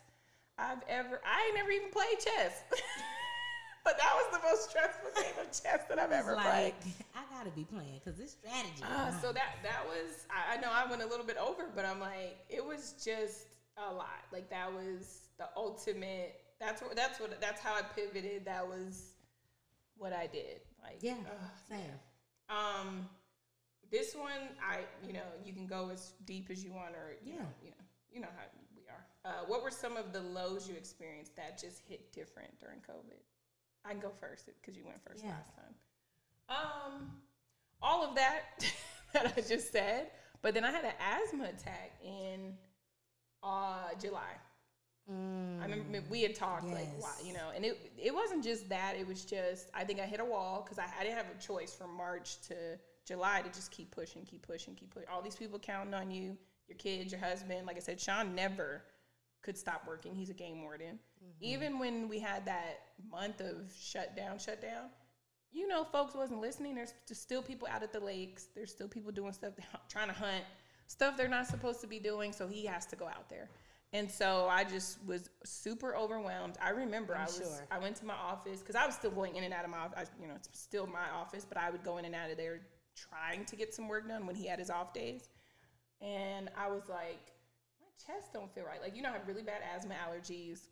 I've ever. I ain't never even played chess, [LAUGHS] but that was the most stressful game of chess that I've ever like, played. [LAUGHS] I gotta be playing because this strategy. Uh, so that that was I, I know I went a little bit over, but I'm like it was just a lot. Like that was the ultimate. That's what that's what that's how I pivoted. That was what I did. Like yeah, ugh, same. um, this one I you know you can go as deep as you want, or you Yeah. know you know you know how we are. Uh, what were some of the lows you experienced that just hit different during COVID? I can go first because you went first Yeah. last time. Um, all of that [LAUGHS] that I just said, but then I had an asthma attack in uh July. I remember we had talked like, Yes. wow, you know, and it it wasn't just that. It was just I think I hit a wall because I, I didn't have a choice from March to July to just keep pushing, keep pushing, keep pushing. All these people counting on you, your kids, your husband. Like I said, Sean never could stop working. He's a game warden. Mm-hmm. Even when we had that month of shutdown, shutdown, you know, folks wasn't listening. There's still people out at the lakes. There's still people doing stuff, [LAUGHS] trying to hunt stuff they're not supposed to be doing. So he has to go out there. And so I just was super overwhelmed. I remember i was sure. I went to my office because I was still going in and out of my office. You know, it's still my office, but I would go in and out of there trying to get some work done when he had his off days. And I was like, my chest don't feel right. Like you know, I have really bad asthma allergies,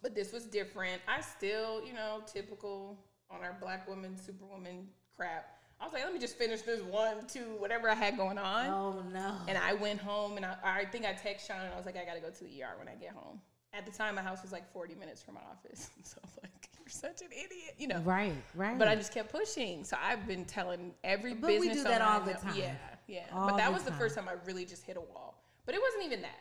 but this was different. I still, you know, typical on our black woman, superwoman crap. I was like, let me just finish this one, two, whatever I had going on. Oh no. And I went home and I, I think I texted Sean and I was like, I gotta go to the ER when I get home. At the time, my house was like 40 minutes from my office. [LAUGHS] So I'm like, you're such an idiot, you know. right, right. But I just kept pushing. So I've been telling every But we business do that all the time. Yeah, yeah. All but that the was the time. first time I really just hit a wall. But it wasn't even that.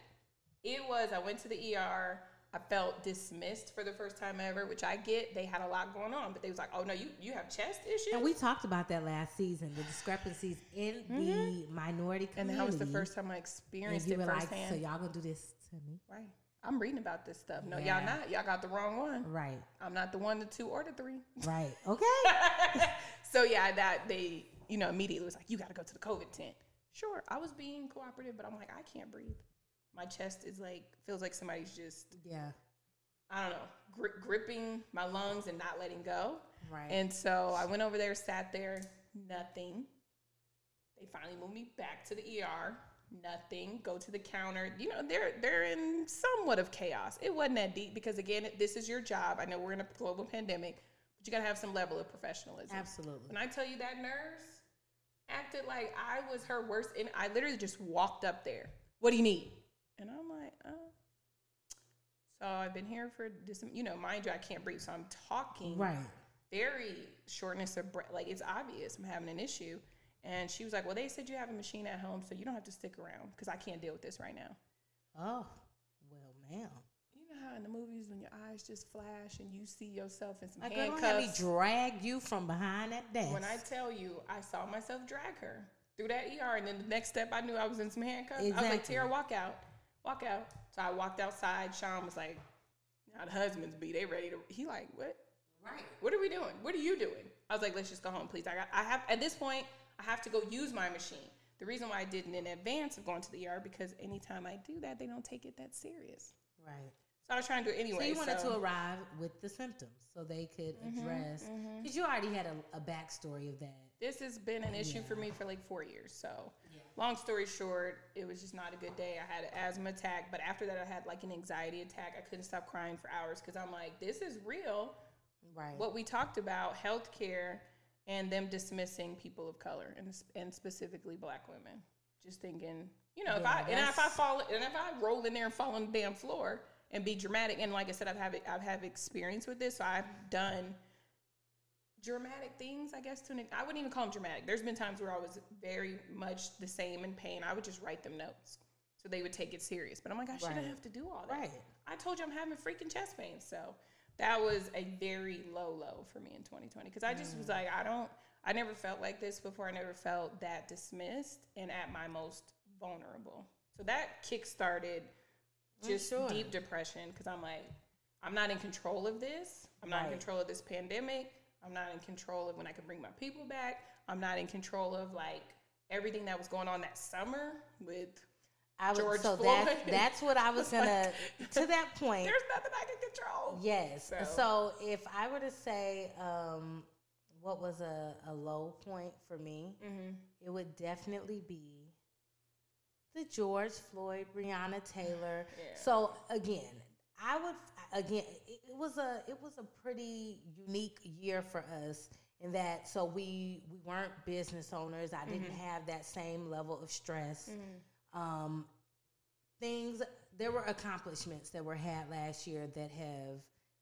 It was I went to the ER. I felt dismissed for the first time ever, which I get. They had a lot going on, but they was like, "Oh no, you you have chest issues." and we talked about that last season, the discrepancies in the mm-hmm. minority community. and that was the first time I And experienced you it were like, firsthand. so y'all gonna do this to me, right. I'm reading about this stuff. No, Yeah. y'all not. Y'all got the wrong one. right? I'm not the one, the two, or the three. Right. [LAUGHS] Okay. so yeah, that they, you know, immediately was like, you got to go to the COVID tent. Sure, I was being cooperative, but I'm like, I can't breathe. My chest is like feels like somebody's just, yeah. I don't know, gri- gripping my lungs and not letting go. Right. And so I went over there, sat there, nothing. They finally moved me back to the ER. Nothing. Go to the counter. You know, they're they're in somewhat of chaos. It wasn't that deep because again, this is your job. I know we're in a global pandemic, but you gotta have some level of professionalism. Absolutely. When I tell you that nurse acted like I was her worst, and I literally just walked up there. What do you need? And I'm like, oh. So I've been here for this, you know, mind you, I can't breathe, so I'm talking Right. very shortness of breath. Like it's obvious I'm having an issue. And she was like, "Well, they said you have a machine at home, so you don't have to stick around because I can't deal with this right now." Oh, well, ma'am. You know how in the movies when your eyes just flash and you see yourself in some Like, girl, don't have me drag you from behind that desk. When I tell you, I saw myself drag her through that ER, and then the next step, I knew I was in some handcuffs. I was like, Exactly. "Tara, walk out, walk out." So I walked outside. Sean was like, "Now the husbands be they ready to?" He like, "What? right. What are we doing? What are you doing?" I was like, "Let's just go home, please." I got, I have at this point, I have to go use my machine. The reason why I didn't in advance of going to the ER because anytime I do that, they don't take it that serious. Right. So I was trying to do it anyway. So you wanted so- to arrive with the symptoms so they could mm-hmm, address mm-hmm. because you already had a, a backstory of that. this has been an issue for me for like four years. So, long story short, it was just not a good day. I had an asthma attack, but after that, I had like an anxiety attack. I couldn't stop crying for hours because I'm like, this is real. Right. What we talked about, healthcare, and them dismissing people of color and and specifically Black women. Just thinking, you know, if I and if I fall and if I roll in there and fall on the damn floor and be dramatic, and like I said, I've have I've have experience with this, so I've done dramatic things, I guess. To an, I wouldn't even call them dramatic. There's been times where I was very much the same in pain. I would just write them notes, so they would take it serious. But I'm like, I shouldn't Right. have to do all that. Right. I told you I'm having freaking chest pain, so that was a very low low for me in 2020 because I just was mm. like, I don't. I never felt like this before. I never felt that dismissed and at my most vulnerable. So that kick started just sure. deep depression because I'm like, I'm not in control of this. I'm not in control of this pandemic. I'm not in control of when I can bring my people back. I'm not in control of like everything that was going on that summer with. I would, George so Floyd. that's that's what I was [LAUGHS] gonna to that point. There's nothing I can control. Yes. So- So. if I were to say um, what was a, a low point for me, Mm-hmm. it would definitely be the George Floyd, Breonna Taylor. [LAUGHS] Yeah. So again, I would again it, was a it was a pretty unique year for us in that so we we weren't business owners. I didn't Mm-hmm. have that same level of stress. Um, things there were accomplishments that were had last year that have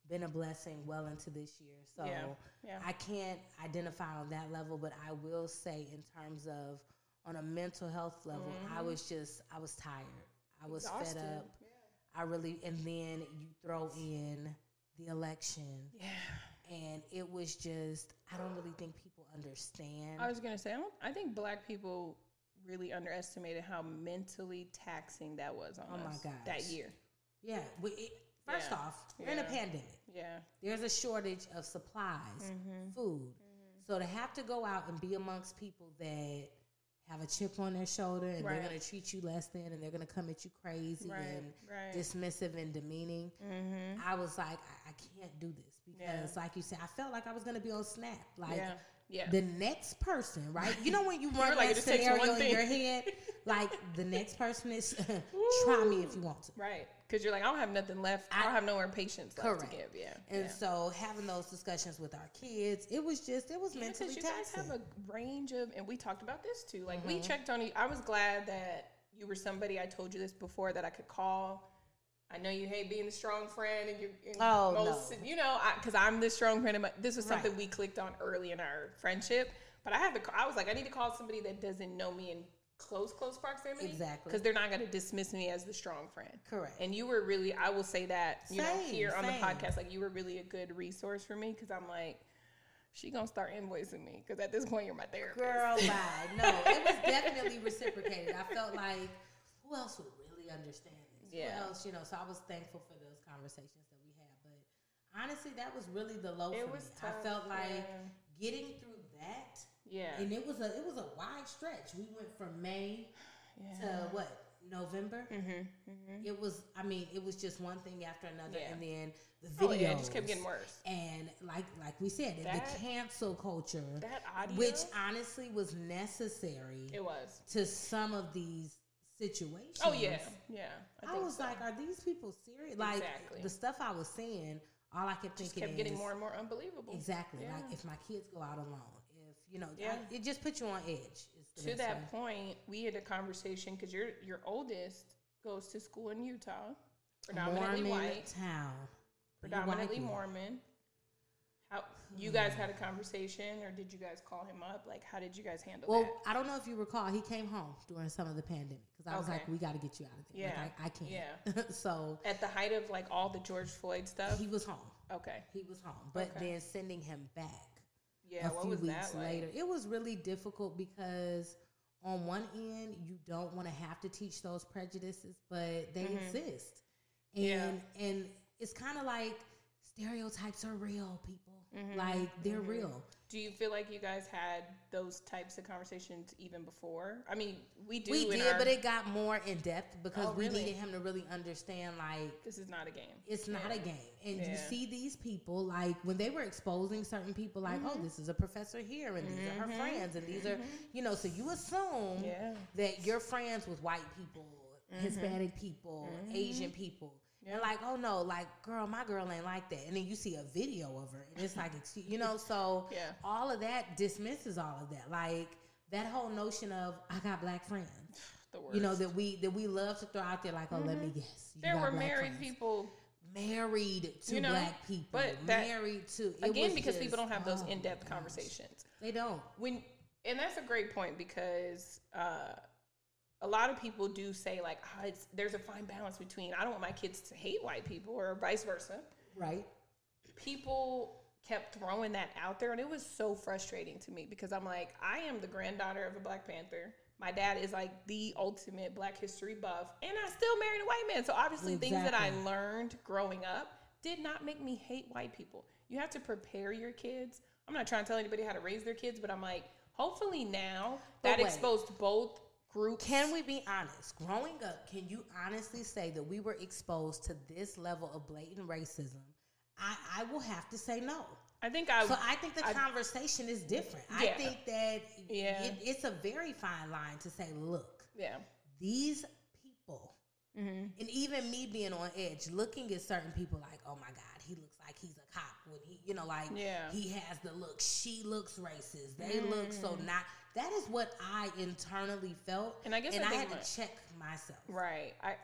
been a blessing well into this year. So Yeah, yeah. I can't identify on that level, but I will say in terms of on a mental health level, I was just I was tired. I was Mm-hmm. Exhausted. fed up. I really and then you throw in the election Yeah. and it was just I don't really think people understand. I was gonna say, I, don't, I think black people really underestimated how mentally taxing that was on Oh my us gosh. that year. yeah, we, it, first Yeah. off, we're in a pandemic. Yeah, there's a shortage of supplies, Mm-hmm. food. So to have to go out and be amongst people that have a chip on their shoulder and they're going to treat you less than and they're going to come at you crazy Right, and right. dismissive and demeaning, mm-hmm. I was like, I, I can't do this because, Yeah. like you said, I felt like I was going to be on Snap. Like yeah, yeah. the next person, right? You know when you [LAUGHS] run like, that scenario in your head, [LAUGHS] like the next person is [LAUGHS] try me if you want to. right, because you're like, I don't have nothing left. I, I- don't have nowhere patience left Correct. to give. Yeah, And yeah. so having those discussions with our kids, it was just it was Yeah, mentally you guys have a range of, and we talked about this too. Like Mm-hmm. we checked on you. I was glad that you were somebody. I told you this before that I could call. I know you hate being the strong friend, and you. And Oh, most, no. You know, because I'm the strong friend. My, this was something Right. we clicked on early in our friendship. But I had to. I was like, I need to call somebody that doesn't know me in close, close proximity. Exactly. Because they're not going to dismiss me as the strong friend. Correct. And you were really. I will say that. You know, Same, here on the podcast, like you were really a good resource for me because I'm like she gonna start invoicing me because at this point you're my therapist. Girl, [LAUGHS] bye. No, it was definitely reciprocated. I felt like who else would really understand this? Yeah. Who else, you know? So I was thankful for those conversations that we had. But honestly, that was really the low It for was me. tough, I felt like yeah. getting through that, Yeah. and it was a it was a wide stretch. We went from May [SIGHS] to what November. Mm-hmm, It was. I mean, it was just one thing after another, Yeah. and then the Oh, yeah, just kept getting worse. And like like we said, That- the cancel culture, That audio, which honestly was necessary it was. to some of these situations. Oh yeah, yeah. I, think was so. like, are these people serious? Like Exactly. the stuff I was seeing, all I kept just thinking kept getting is, more and more unbelievable. exactly Yeah. like if my kids go out alone, if you know, Yeah. I- it just puts you on edge. to that way. point, we had a conversation because your your oldest goes to school in Utah, predominantly Mormon white, town, predominantly. Mormon. How you guys had a conversation, or did you guys call him up? Like, how did you guys handle Well, that? I don't know if you recall, he came home during some of the pandemic because I was Okay. like, we got to get you out of there. Yeah. Like, I, I can't. Yeah. [LAUGHS] so At the height of like all the George Floyd stuff. he was home. okay. He was home. But Okay. then sending him back Yeah. a what few was weeks that like? later, it was really difficult because on one end, you don't want to have to teach those prejudices, but they exist. And Mm-hmm. Yeah. and it's kind of like stereotypes are real, people. Mm-hmm. Like they're mm-hmm. real. Do you feel like you guys had those types of conversations even before? I mean, we do. We did, our- but it got more in depth because Oh, we really? needed him to really understand like this is not a game. it's not a game. And you see these people like when they were exposing certain people like, oh, Mm-hmm. oh, this is a professor here and these are her mm-hmm. friends and these are you know, so you assume Yeah. that you're friends with white people, Mm-hmm. Hispanic people, Asian people. And like, oh no, like, girl, my girl ain't like that. And then you see a video of her, and it's like, excuse- you know, so Yeah. all of that dismisses all of that. Like that whole notion of I got black friends, [SIGHS] The worst. you know, that we that we love to throw out there. Like, oh, let me guess, you Mm-hmm. there were married friends. people married to You know, black people, but that- married to again because just- people don't have those oh in-depth conversations. They don't. when and that's a great point because uh, a lot of people do say like ah, it's, there's a fine balance between I don't want my kids to hate white people or vice versa. Right. People kept throwing that out there and it was so frustrating to me because I'm like I am the granddaughter of a Black Panther. My dad is like the ultimate Black history buff, and I still married a white man. So obviously, things that I learned growing up did not make me hate white people. You have to prepare your kids. I'm not trying to tell anybody how to raise their kids, but I'm like, hopefully now that exposed both groups. Can we be honest? Growing up, can you honestly say that we were exposed to this level of blatant racism? I, I will have to say no. I think I. So I think the I- conversation is different. I think that Yeah. it, it's a very fine line to say, look, yeah. these people, Mm-hmm. and even me being on edge, looking at certain people like, oh my God, he looks like he's a cop. When he, you know, like Yeah. he has the look. She looks racist. They look so not. That is what I internally felt. And I guess and I I, had my- to check myself. Right. I.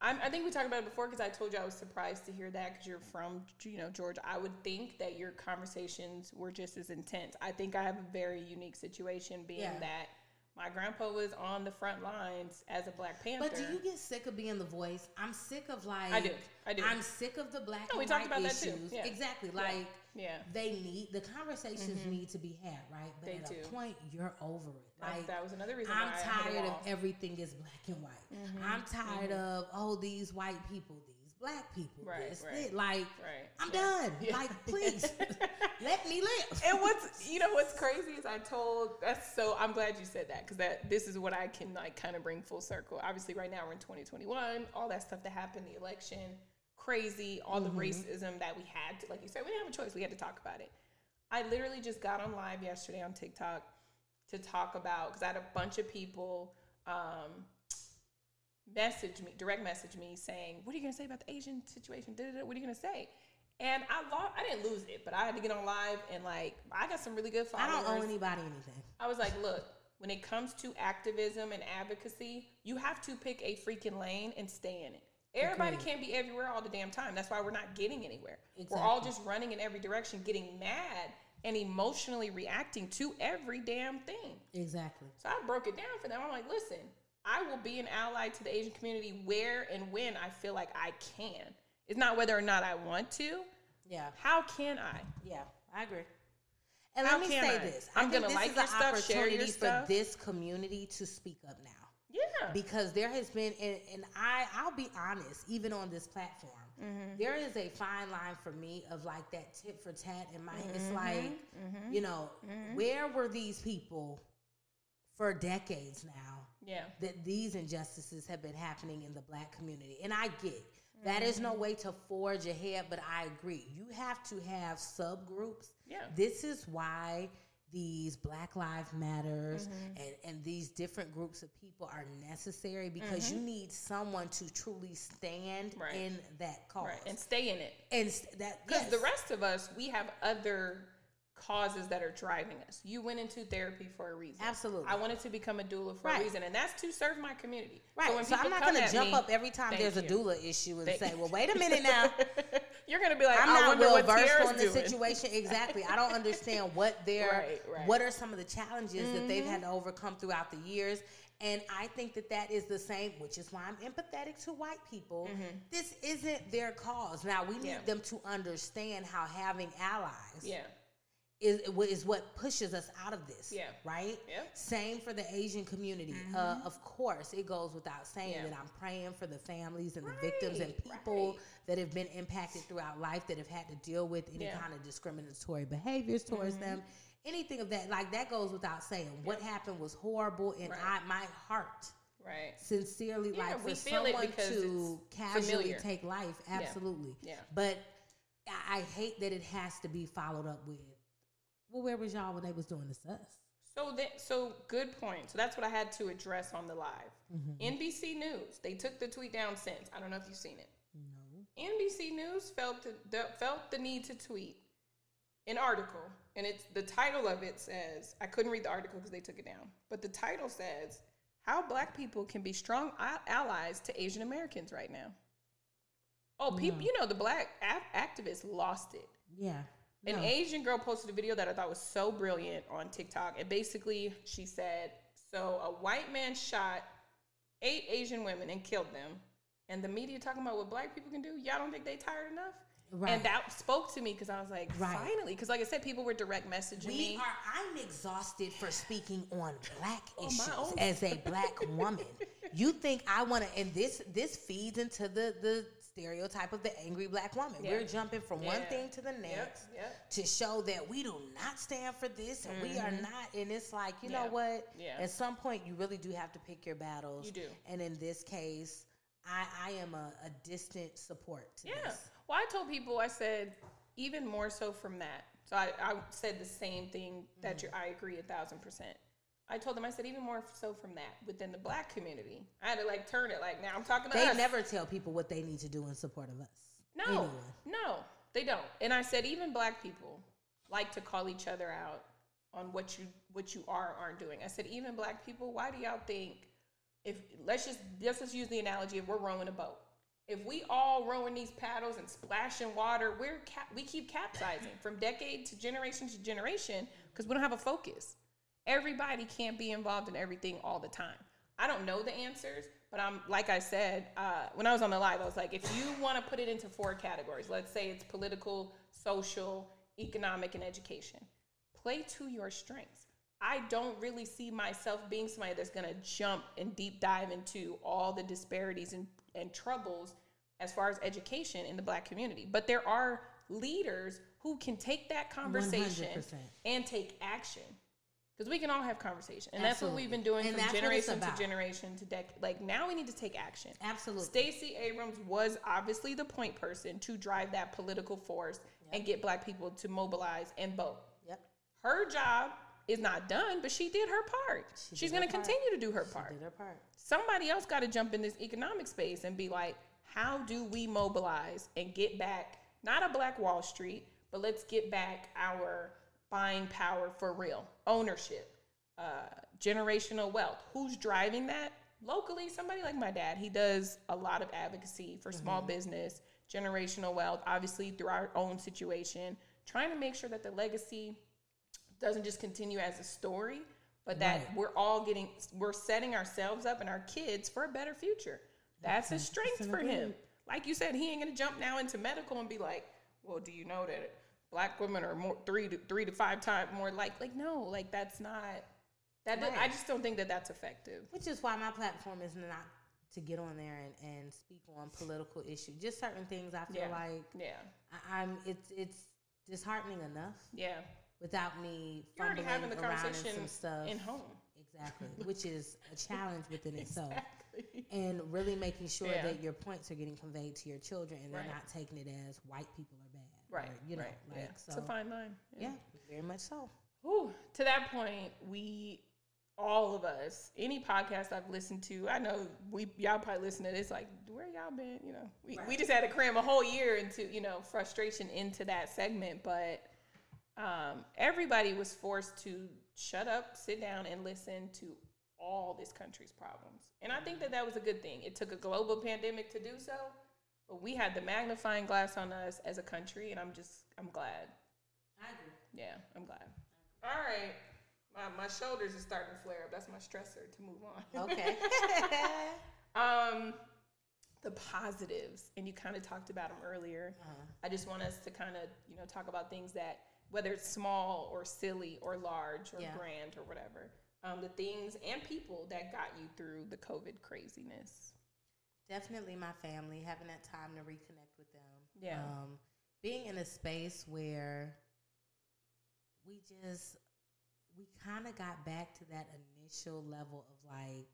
I'm, I think we talked about it before because I told you I was surprised to hear that because you're from you know Georgia. I would think that your conversations were just as intense. I think I have a very unique situation, being Yeah. that my grandpa was on the front lines as a Black Panther. But do you get sick of being the voice? I'm sick of like I do. I do. I'm sick of the black No, we talked about that issues. too. Yeah. Exactly. Yeah. Like Yeah. they need the conversations need to be had, right? But They at do. a point you're over it. Like that was another reason I'm tired of everything is black and white. Mm-hmm. I'm tired of oh these white people, these black people, Right, right. Like Right. I'm done. Yeah. Like [LAUGHS] please let me live. and what's [LAUGHS] you know what's crazy is I told that's so I'm glad you said that because that this is what I can like kind of bring full circle. Obviously, right now we're in 2021, all that stuff that happened, the election, crazy, all the racism that we had to, like you said, we didn't have a choice. We had to talk about it. I literally just got on live yesterday on TikTok to talk about because I had a bunch of people um, message me, direct message me saying, "What are you gonna say about the Asian situation? Da-da-da. What are you gonna say?" And I lost. I didn't lose it, but I had to get on live and like I got some really good followers. I don't owe anybody anything. I was like, look, when it comes to activism and advocacy, you have to pick a freaking lane and stay in it. Everybody Agreed. can't be everywhere all the damn time. That's why we're not getting anywhere. We're all just running in every direction, getting mad and emotionally reacting to every damn thing. Exactly. So I broke it down for them. I'm like, listen, I will be an ally to the Asian community where and when I feel like I can. It's not whether or not I want to. Yeah. How can I? Yeah, I agree. And How let me say I? this: I'm I gonna this like is your stuff, share your opportunity for this community to speak up now. Yeah. because there has been and, and i i'll be honest even on this platform Mm-hmm. there is a fine line for me of like that tit for tat in my Mm-hmm. it's like you know where were these people for decades now Yeah. that these injustices have been happening in the black community and i get that is Mm-hmm. no way to forge ahead but i agree you have to have subgroups Yeah. this is why these black lives matters Mm-hmm. and, and these different groups of people are necessary because you need someone to truly stand Mm-hmm. Right. in that cause Right. And stay in it. and s- that Because yes. the rest of us, we have other causes that are driving us. You went into therapy for a reason. Absolutely. I wanted to become a doula for Right. a reason, and that's to serve my community. right when so, i'm not going to jump me- up every time there's a you. doula issue and Thank say well wait a [LAUGHS] minute now You're gonna be like, I'm I not well versed on the situation. Exactly. I don't understand what [LAUGHS] their Right, right. what are some of the challenges that they've Mm-hmm. had to overcome throughout the years. And I think that that is the same, which is why I'm empathetic to white people. This isn't their cause. Now we need Mm-hmm. Yeah. them to understand how having allies Yeah. Is is what pushes us out of this. Yeah. Right. Yep. Same for the Asian community. Uh, of course, it goes without saying Yeah. that I'm praying for the families and the victims and people right. that have been impacted throughout life that have had to deal with any Yeah. Mm-hmm. kind of discriminatory behaviors towards them. Anything of that, like that goes without saying. What happened was horrible, and Right. I, my heart Right. sincerely Yeah, like we for feel it someone to casually familiar. take life absolutely Yeah. but I, I hate that it has to be followed up with well where was y'all when they was doing this us So that so good point. So that's what I had to address on the live. Mm-hmm. NBC News. They took the tweet down since. I don't know if you've seen it. no NBC News felt the, the, felt the need to tweet an article, and it's the title of it says I couldn't read the article because they took it down, but the title says how Black people can be strong allies to Asian Americans right now. Oh, people, you know, the Black a- activists lost it. yeah An no. Asian girl posted a video that I thought was so brilliant on TikTok. And basically, she said, So a white man shot eight Asian women and killed them. And the media talking about what black people can do. Y'all don't think they tired enough? Right. And that spoke to me because I was like, Right. finally. Because, like I said, people were direct messaging we me. are i'm exhausted for speaking on black [LAUGHS] Oh, issues own- as a black [LAUGHS] woman you think i want to and this this feeds into the the stereotype of the angry black woman Yeah. we're jumping from one thing to the next yep. to show that we do not stand for this and we are not and it's like you know Mm-hmm. What Yeah. at some point you really do have to pick your battles You do. and in this case i i am a, a distant support to Yeah. this Well, I told people, I said, even more so from that. So I, I said the same thing that Mm. you I agree a thousand percent. I told them, I said, even more so from that within the black community. I had to like turn it like now I'm talking to they us. never tell people what they need to do in support of us No, Anyone. no, they don't. And I said even black people like to call each other out on what you what you are or aren't doing. I said even black people, why do y'all think if let's just let's just use the analogy if we're rowing a boat. If we all rowing these paddles and splashing water, we're ca- we keep capsizing from decade to generation to generation because we don't have a focus. Everybody can't be involved in everything all the time. I don't know the answers, but I'm like I said uh, when I was on the live, I was like, if you want to put it into four categories, let's say it's political, social, economic, and education. Play to your strengths. I don't really see myself being somebody that's going to jump and deep dive into all the disparities and, and troubles as far as education in the black community. But there are leaders who can take that conversation 100%. and take action. Because we can all have conversation. And that's what we've been doing And from that's what it's generation to generation to decade. Like now we need to take action. Absolutely. Stacey Abrams was obviously the point person to drive that political force and get black people to mobilize and vote. Yep. Her job is not done, but she did her part. She She's going to continue to do her She part. did her part. Somebody else got to jump in this economic space and be like, how do we mobilize and get back not a black Wall Street, but let's get back our buying power for real, ownership, uh, generational wealth. Who's driving that? Locally, somebody like my dad. He does a lot of advocacy for small business, generational wealth, obviously through our own situation, trying to make sure that the legacy doesn't just continue as a story, but that Right. we're all getting, we're setting ourselves up and our kids for a better future. That's a strength for him. Like you said, he ain't gonna jump now into medical and be like, "Well, do you know that black women are more three to three to five times more like like no, like that's not that. I just don't think that that's effective. Which is why my platform is not to get on there and, and speak on political issues. Just certain things I feel Yeah. like Yeah, I, I'm. It's it's disheartening enough yeah. without me You're already having the in conversation some stuff. in home. Exactly, which is a challenge within [LAUGHS] itself. And really making sure Yeah. that your points are getting conveyed to your children, and they're Right. not taking it as white people are Right. Or, you know, right. like yeah. so. It's a fine line. yeah, very much so. Whew, to that point, we all of us, any podcast I've listened to, I know we y'all probably listen to this like, where y'all been? You know, we, we just had to cram a whole year into you know frustration into that segment, but um, everybody was forced to shut up, sit down, and listen to all this country's problems, and I think that that was a good thing. It took a global pandemic to do so, but we had the magnifying glass on us as a country, and I'm just I'm glad. I agree. Yeah, I'm glad. All right. My, my shoulders are starting to flare up. That's my stressor to move on. Okay. [LAUGHS] um, the positives, and you kind of talked about them earlier. Uh-huh. I just want us to kind of, you know, talk about things that whether it's small or silly or large or Yeah. grand or whatever, um, the things and people that got you through the COVID craziness. Definitely my family, having that time to reconnect with them. Yeah. Um, being in a space where we just, we kind of got back to that initial level of like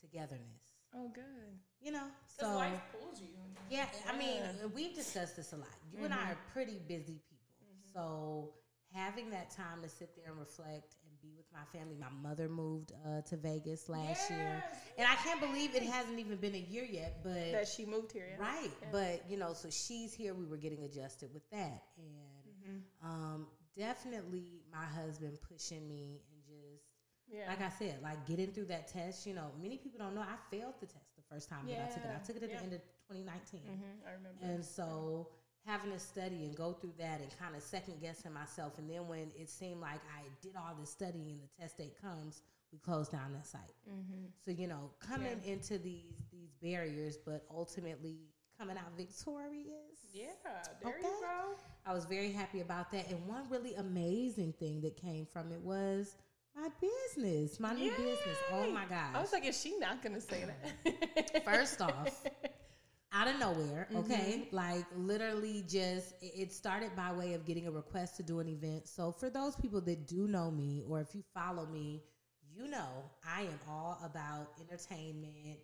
togetherness. Oh, good. You know? So, life pulls you. yeah, I mean, we've discussed this a lot. You and I Mhm. are pretty busy people. Mhm. So, having that time to sit there and reflect and be with my family. My mother moved uh, to Vegas last year. And I can't believe it hasn't even been a year yet, but that she moved here. Yeah. Right, Yeah. but you know, so she's here. We were getting adjusted with that, and Mhm. um, definitely my husband pushing me and just Yeah. like I said, like getting through that test. You know, many people don't know I failed the test the first time that I took it. I took it at the end of 2019, Mhm, I remember. and so having to study and go through that and kind of second guessing myself, and then when it seemed like I did all this studying and the test date comes, we closed down that site. mm-hmm. So you know, coming into these these barriers, but ultimately coming out victorious. Yeah, there you go. I was very happy about that. And one really amazing thing that came from it was my business, my new business. Oh my gosh! I was like, is she not gonna say that? [LAUGHS] First off, [LAUGHS] out of nowhere, Mm-hmm. okay? Like literally just it started by way of getting a request to do an event. So for those people that do know me or if you follow me, you know I am all about entertainment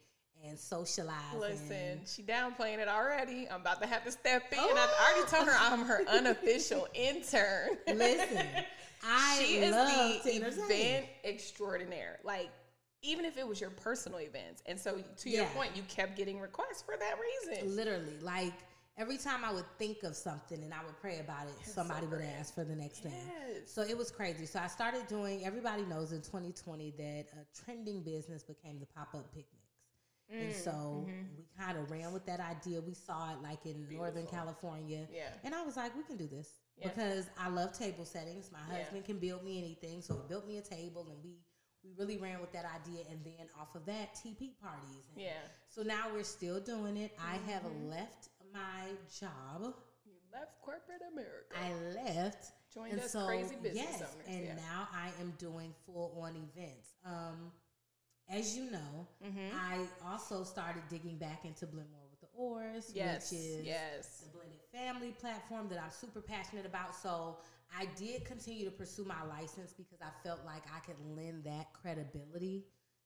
and socializing. Listen, she downplaying it already. I'm about to have to step in. Oh. I've already told her I'm her [LAUGHS] unofficial intern. Listen, [LAUGHS] I she is the to entertain. event extraordinaire. Like, even if it was your personal events. And so, to your Yeah. point, you kept getting requests for that reason. Literally, like every time I would think of something and I would pray about it, somebody so would ask for the next thing. So it was crazy. So I started doing. Everybody knows in 2020 that a trending business became the pop up picnics. and Mm, so mhm. we kind of ran with that idea. We saw it like in Northern California. Yeah. And I was like, we can do this Yeah. because I love table settings. My Yeah. husband can build me anything, so he built me a table, and we we really ran with that idea. And then off of that, TP parties. And Yeah. So now we're still doing it. I have Mhm. left my job. You left corporate America. I left. Joined and us so crazy business yes, owners. and yeah. now I am doing full on events. Um, as you know, Mhm. I also started digging back into Blend More with the Oars, Yes. which is yes. the blended family platform that I'm super passionate about. So I did continue to pursue my license because I felt like I could lend that credibility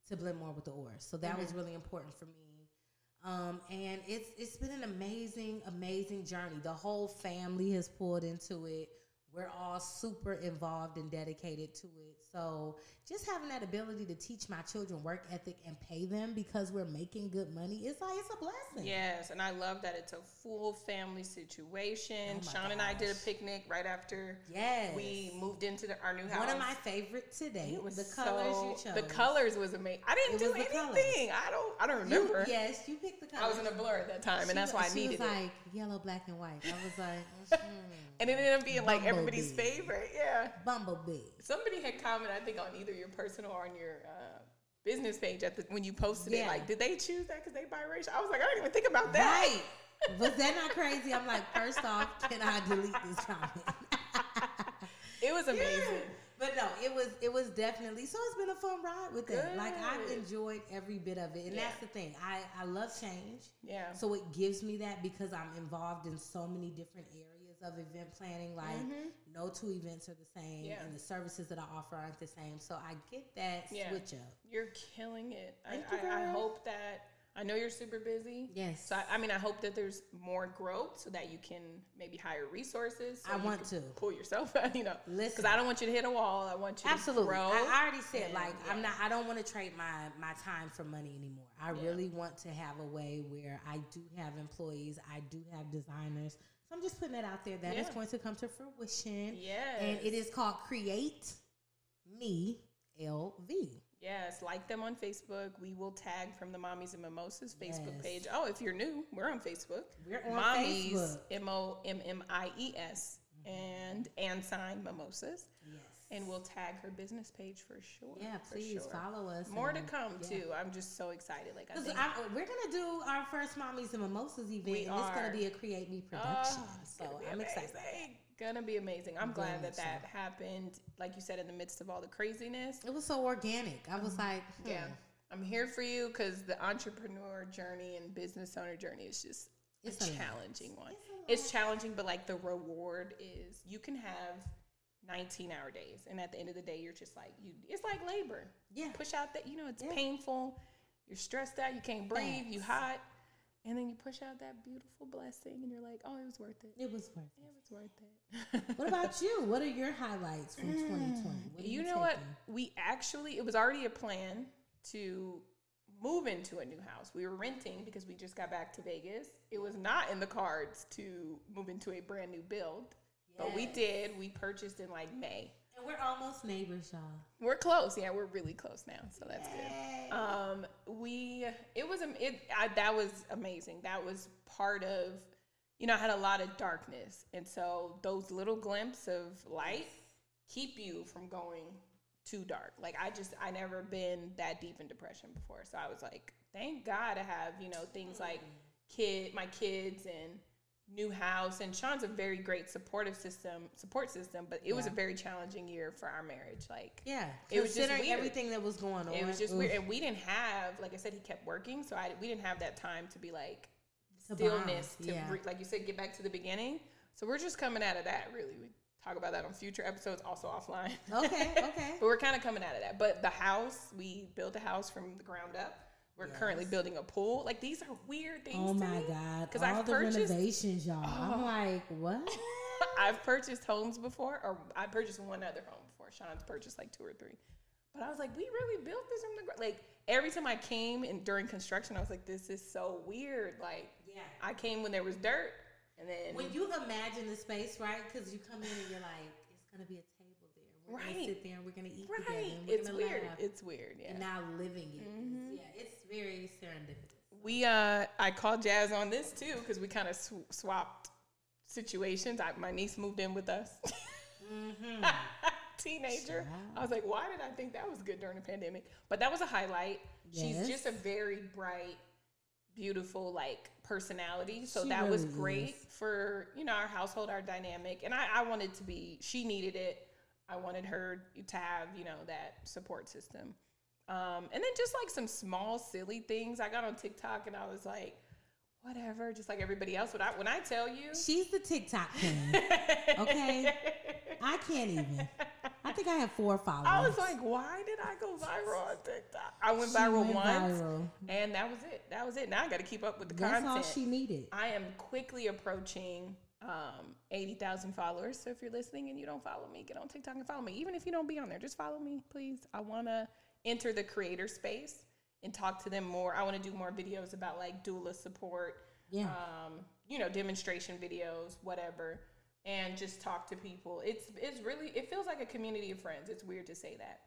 to blend more with the oars. So that was really important for me. Um, and it's it's been an amazing, amazing journey. The whole family has pulled into it. We're all super involved and dedicated to it. So just having that ability to teach my children work ethic and pay them because we're making good money, it's like it's a blessing. Yes, and I love that it's a full family situation. Oh Sean and I did a picnic right after Yes. we moved into the, our new house. One of my favorite today. It was the colors so- you chose. The colors was amazing. I didn't It do anything. I don't. I don't You- remember. yes, you picked the colors. I was in a blur at that time, She and that's why I she needed was it. like yellow, black, and white. I was like, [LAUGHS] mm, And it ended up being like everybody's favorite. Yeah. bumblebee. Somebody had commented, I think, on either your personal or on your uh, business page at the when you posted it. Like, did they choose that because they biracial? I was like, I didn't even think about that. Right. Was that not crazy? I'm like, first off, can I delete this comment? [LAUGHS] It was [LAUGHS] amazing. But no, it was it was definitely so. It's been a fun ride with that. Like I've enjoyed every bit of it, and Yeah. that's the thing. I I love change. Yeah. So it gives me that because I'm involved in so many different areas of event planning. Like Mhm. no two events are the same, Yeah. and the services that I offer aren't the same. So I get that Yeah. switch up. You're killing it. I, Thank you, I, I hope that I know you're super busy. Yes. So I, I mean, I hope that there's more growth so that you can maybe hire resources. so I want to. pull yourself [LAUGHS] out. You know, Listen. because I don't want you to hit a wall. I want you Absolutely. to grow. I, I already said and, like I'm not. I don't want to trade my my time for money anymore. I Yeah. really want to have a way where I do have employees. I do have designers. So I'm just putting that out there. That is Yeah. going to come to fruition. Yeah. And it is called Create Me LV. Yes, like them on Facebook. We will tag from the Mommies and Mimosas Facebook Yes. page. Oh, if you're new, we're on Facebook. We're on Mommies, M O M M I E S, mm-hmm. and and sign Mimosas. Yes. And we'll tag her business page for sure. yeah, for please sure. follow us. More to come yeah. too. I'm just so excited. Like I think, I- we're gonna do our first mommies and mimosas event, We and it's gonna be a Create Me Oh, production. it's so I'm excited. Gonna be amazing. I'm Very glad that much that happened, like you said, in the midst of all the craziness. It was so organic. I was like, hmm. Yeah, I'm here for you because the entrepreneur journey and business owner journey is just It's a a lot. challenging one. It's challenging, but like the reward is you can have 19 hour days, and at the end of the day, you're just like you. It's like labor. Yeah. push out that you know it's Yeah. painful. You're stressed out. You can't breathe. You hot, and then you push out that beautiful blessing, and you're like, oh, it was worth it. It was worth It It was worth it. What [LAUGHS] about you? What are your highlights from mm. 2020? What are you know what? We actually, it was already a plan to move into a new house. We were renting because we just got back to Vegas. It was not in the cards to move into a brand new build, but we did. We purchased in like May. And we're almost neighbors, y'all. We're close. Yeah, we're really close now, so that's good. Um, we it was am- it I, that was amazing. That was part of you know I had a lot of darkness, and so those little glimpses of light keep you from going too dark. Like I just I never been that deep in depression before, so I was like, thank God I have you know things like kid my kids and new house and Sean's a very great supportive system support system but it was a very challenging year for our marriage like Yeah, It was just weird. everything that was going on. it was just oof, weird, and we didn't have, like I said, he kept working, so I we didn't have that time to be like To stillness bond, to, yeah. re- like you said, get back to the beginning. So we're just coming out of that. Really, we talk about that on future episodes, also offline. Okay, [LAUGHS] okay. but we're kind of coming out of that. But the house, we built a house from the ground up. We're currently building a pool. Like these are weird things. Oh my me. God! 'Cause All I've the purchased- renovations, y'all. I'm Oh. like, what? [LAUGHS] I've purchased homes before, or I purchased one other home before. Sean's purchased like two or three. But I was like, we really built this from the ground. Like every time I came and during construction, I was like, this is so weird. Like Yeah. I came when there was dirt, and then When you imagine the space, right? Because you come in and you're like, it's gonna be a table there. We're Right. gonna sit there and we're gonna eat together. right, And we're it's gonna weird. laugh. It's weird. Yeah. And now living it. Mhm. Yeah, it's very serendipitous. we uh, I called Jazz on this too because we kind of sw- swapped situations. I, my niece moved in with us. Mm-hmm. [LAUGHS] teenager. I was like, why did I think that was good during the pandemic? But that was a highlight. She's just a very bright, beautiful, like personality. So She that was great is. for, you know, our household, our dynamic. And I, I wanted to be, she needed it. I wanted her to have, you know, that support system. Um, and then just like some small, silly things. I got on TikTok and I was like, whatever, just like everybody else. When I, when I tell you, She's the TikTok queen. [LAUGHS] Okay. I can't even. I think I have four followers. I was like, why did I go viral on TikTok? I went She viral went once, viral. and that was it. That was it. Now I got to keep up with the That's all content. she needed. I am quickly approaching um, 80,000 followers. So if you're listening and you don't follow me, get on TikTok and follow me. Even if you don't be on there, just follow me, please. I want to enter the creator space and talk to them more. I want to do more videos about like doula support, Yeah. um, you know, demonstration videos, whatever, and just talk to people. It's it's really it feels like a community of friends. It's weird to say that.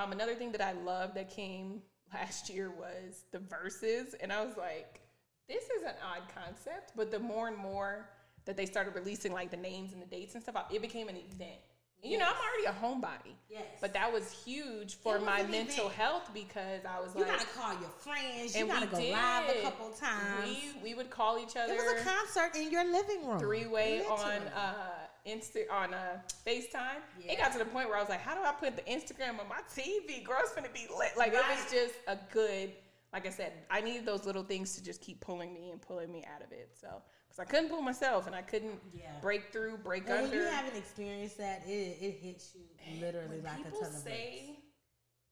Um, another thing that I love that came [LAUGHS] last year was the Verzuz, and I was like, this is an odd concept, but the more and more that they started releasing like the names and the dates and stuff, it became an event. And, You know, I'm already a homebody, Yes. but that was huge for my mental event. health because I was you like, you gotta call your friends. You and gotta we go did. live a couple times. We we would call each other. it was a concert in your living room. three way on uh Insta on uh FaceTime. It got to the point where I was like, how do I put the Instagram on my TV? Girl, it's gonna be lit. Like it was just a good. Like I said, I needed those little things to just keep pulling me and pulling me out of it. So, because I couldn't pull myself and I couldn't Yeah. break through, break And when you haven't experienced that, it, it hits you literally when like a ton of say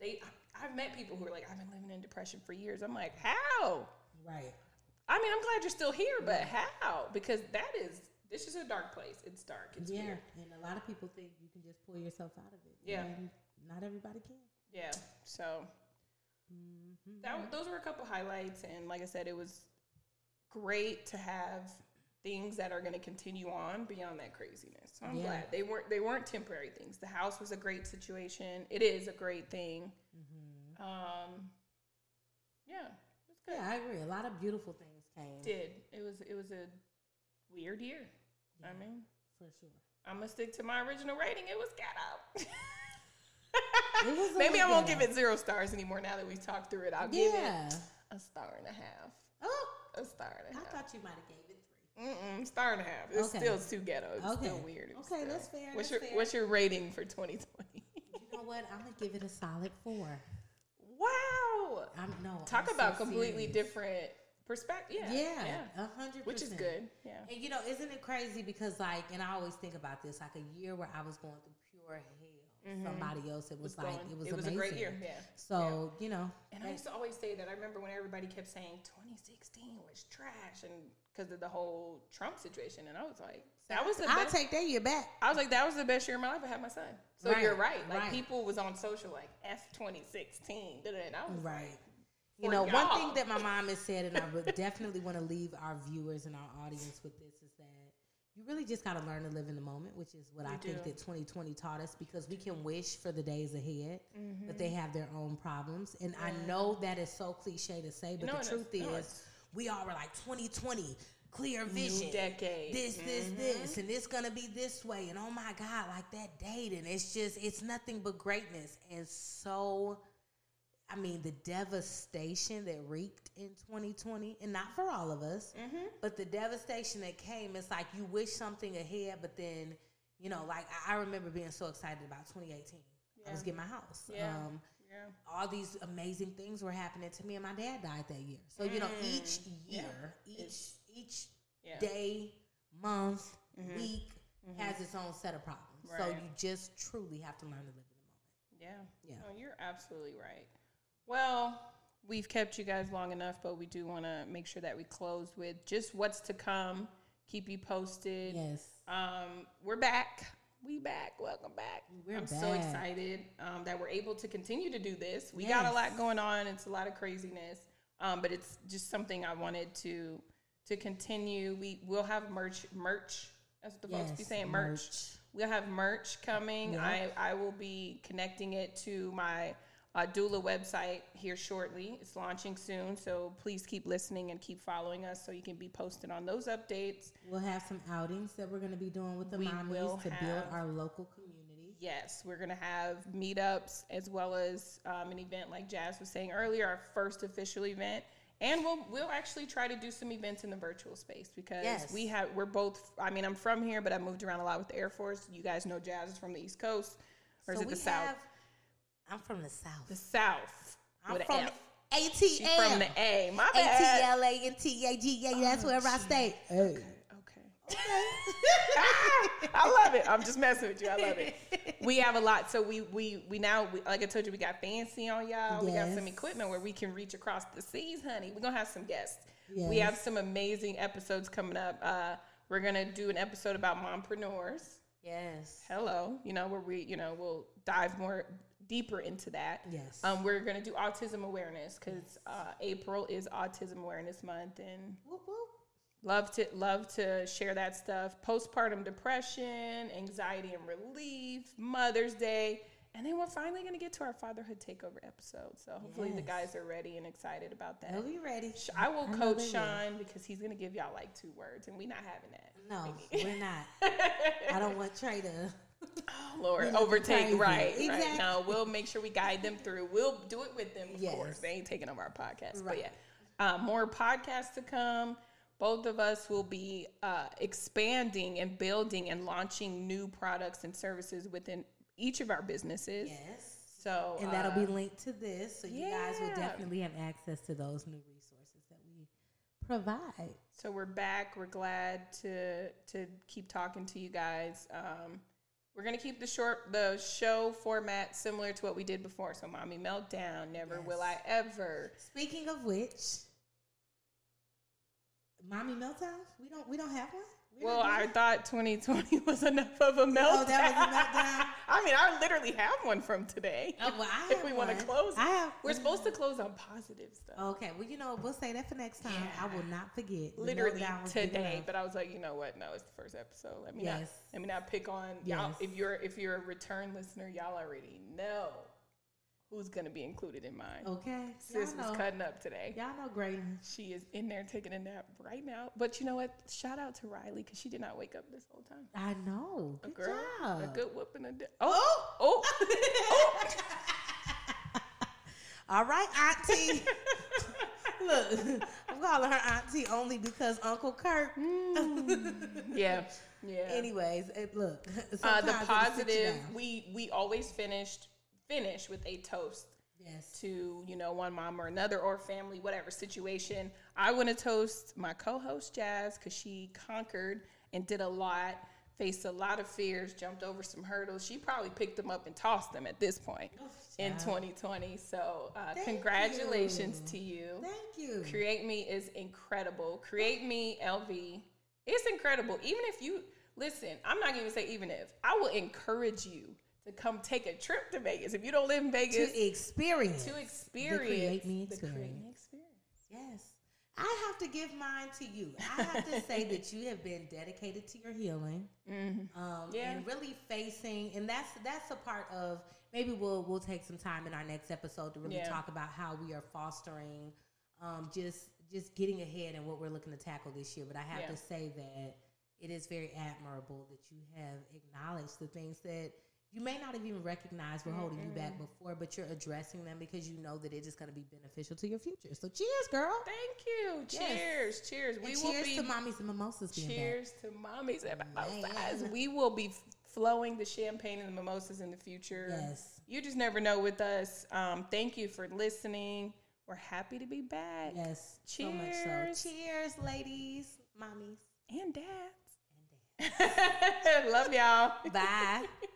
they, I've met people who are like, I've been living in depression for years. I'm like, how? Right. I mean, I'm glad you're still here, but how? Because that is this is a dark place. It's dark. It's yeah. weird. And a lot of people think you can just pull yourself out of it. Yeah. Not everybody can. Yeah. So mm-hmm. that, those were a couple highlights, and like I said, it was great to have things that are going to continue on beyond that craziness. So I'm Yeah. glad they weren't they weren't temporary things. The house was a great situation. It is a great thing. Um, yeah, it's good. Yeah, I agree. A lot of beautiful things came. Did it was it was a weird year. I mean, For sure. I'm gonna stick to my original rating. It was ghetto. It was [LAUGHS] Maybe I won't ghetto. give it zero stars anymore now that we've talked through it. I'll give it a star and a half. Oh, A star and a I half. I thought you might have gave. Mm-mm, star and a half. It's Okay. still too ghetto. It's Okay. still weird. It's Okay, still- that's fair, What's that's your fair. What's your rating for 2020? You know what? I'm gonna give it a solid four. wow. I'm no. Talk I'm about so completely serious. different perspective. Yeah. Yeah, a hundred. Which is good. Yeah. And you know, isn't it crazy? Because like, and I always think about this, like a year where I was going through pure hell. Somebody else, it was, Mm-hmm. Was like going- it was. it was a amazing. great year, yeah. So you know, And I used to always say that. I remember when everybody kept saying 2016 was trash, and because of the whole Trump situation, and I was like, that was the I'll best. take that year back. I was like, that was the best year of my life. I had my son. So Right, you're right. Like right. people was on social like F 2016, da-da, and I was Right. like, You know, one y'all. thing that my mom has said, and I would definitely want to leave our viewers and our audience with this is that you really just got to learn to live in the moment, which is what I think that 2020 taught us because we can wish for the days ahead, Mm-hmm. but they have their own problems. And I know that is so cliche to say, but No, the truth is. Is, we all were like 2020, clear vision. New decade. This, this, Mm-hmm. this, and it's gonna be this way. And oh my God, like that date. And it's just, it's nothing but greatness. And so I mean, the devastation that wreaked in 2020, and not for all of us, Mm-hmm. but the devastation that came, it's like you wish something ahead, but then, you know, like I, remember being so excited about 2018. I was getting my house. Yeah. Um, yeah. all these amazing things were happening to me, and my dad died that year. So you know, each Mm, yeah. year, each It's- each Yeah. day, month, week has its own set of problems. So you just truly have to learn to live in the moment. Yeah. Yeah. No, you're absolutely right. Well, we've kept you guys long enough, but we do want to make sure that we close with just what's to come. Keep you posted. Yes. Um, we're back. We back. Welcome back. We're I'm so excited um, that we're able to continue to do this. We got a lot going on. It's a lot of craziness, um, but it's just something I wanted to to continue. We will have merch. Merch. That's what the folks be saying. Merch. merch. We'll have merch coming. Yep. I I will be connecting it to my uh, doula website here shortly. It's launching soon, so please keep listening and keep following us so you can be posted on those updates. We'll have some outings that we're going to be doing with the We mommies to build our local community. Yes, we're gonna have meetups as well as um, an event like Jazz was saying earlier, our first official event, and we'll we'll actually try to do some events in the virtual space because Yes. we have we're both. I mean, I'm from here, but I moved around a lot with the Air Force. You guys know Jazz is from the East Coast, or is it the South? Have- I'm from the South. the South. I'm with from F. ATL. She's from the A. My bad. ATLA and TAGA. That's where I stay. Hey. Okay. [LAUGHS] I love it. I'm just messing with you. I love it. We have a lot. So we we we now we, like I told you, we got fancy on y'all. We got some equipment where we can reach across the seas, honey. We're gonna have some guests. We have some amazing episodes coming up. Uh, we're gonna do an episode about mompreneurs. Yes. Hello, you know where we you know we'll dive more deeper into that. Yes. Um, we're gonna do autism awareness because uh, April is Autism Awareness Month and Whoop, whoop. love to love to share that stuff postpartum depression anxiety and relief mother's day and then we're finally going to get to our fatherhood takeover episode so hopefully the guys are ready and excited about that They'll be ready. I will I coach. Sean because he's going to give y'all like two words and we're not having that No, we're not. [LAUGHS] I don't want Trey to. Oh [LAUGHS] lord overtake. right right. Exactly. no we'll make sure we guide them through. We'll do it with them of Yes. course. They ain't taking over our podcast but yeah. Um, more podcasts to come. Both of us will be uh, expanding and building and launching new products and services within each of our businesses. Yes. so And that'll uh, be linked to this. So you guys will definitely have access to those new resources that we provide. so we're back. We're glad to to keep talking to you guys. Um, we're gonna keep the short the show format similar to what we did before so mommy meltdown never will i ever Speaking of which, mommy meltdown. We don't. We don't have one. We're well i thought 2020 [LAUGHS] was enough of a meltdown Oh, that was a meltdown? [LAUGHS] i mean i literally have one from today Oh, well, I [LAUGHS] if we want to close, I have. We're supposed to close on positive stuff Okay. Well, you know, we'll say that for next time. I will not forget. Literally meltdown was big today. But I was like, you know what? No, it's the first episode. Let me not. Yes. Let me not pick on y'all. If you're if you're a return listener, y'all already know who's gonna be included in mine. Okay. Sis y'all was know, cutting up today. Y'all know greatness. She is in there taking a nap right now. But you know what? Shout out to Riley because she did not wake up this whole time. I know. A Good girl, job. a good whooping a day. Oh, oh, [LAUGHS] All right, Auntie. [LAUGHS] Look, I'm calling her auntie only because Uncle Kurt. Yeah, [LAUGHS] yeah. Anyways, it, look. uh, the sometimes it'll sit you positive, we we always finished finish with a toast Yes. to you know one mom or another or family whatever situation. I want to toast my co-host jazz because she conquered and did a lot faced a lot of fears jumped over some hurdles. She probably picked them up and tossed them at this point in 2020 so uh, congratulations you. to you. Thank you. create me is incredible. Create me lv it's incredible. Even if you listen i'm not going to say even if i will encourage you to come take a trip to vegas if you don't live in vegas to experience. to The experience Create Me the experience. Create Me experience. Yes. I have to give mine to you. I have to say that you have been dedicated to your healing, um, Yeah. and really facing. And that's that's a part of. Maybe we'll we'll take some time in our next episode to really Yeah. talk about how we are fostering, um, just just getting ahead and what we're looking to tackle this year. But I have Yeah. to say that it is very admirable that you have acknowledged the things that you may not have even recognized were holding you back before, but you're addressing them because you know that it is just going to be beneficial to your future. So cheers, girl. Thank you. Yes. Cheers. Cheers. And We cheers will be to mommies and mimosas being back. cheers to mommies and mimosas. Man. We will be flowing the champagne and the mimosas in the future. Yes. You just never know with us. Um, thank you for listening. We're happy to be back. Yes, so much Cheers. so. Cheers, ladies, mommies, And dads. and dads. [LAUGHS] Love y'all. Bye. [LAUGHS]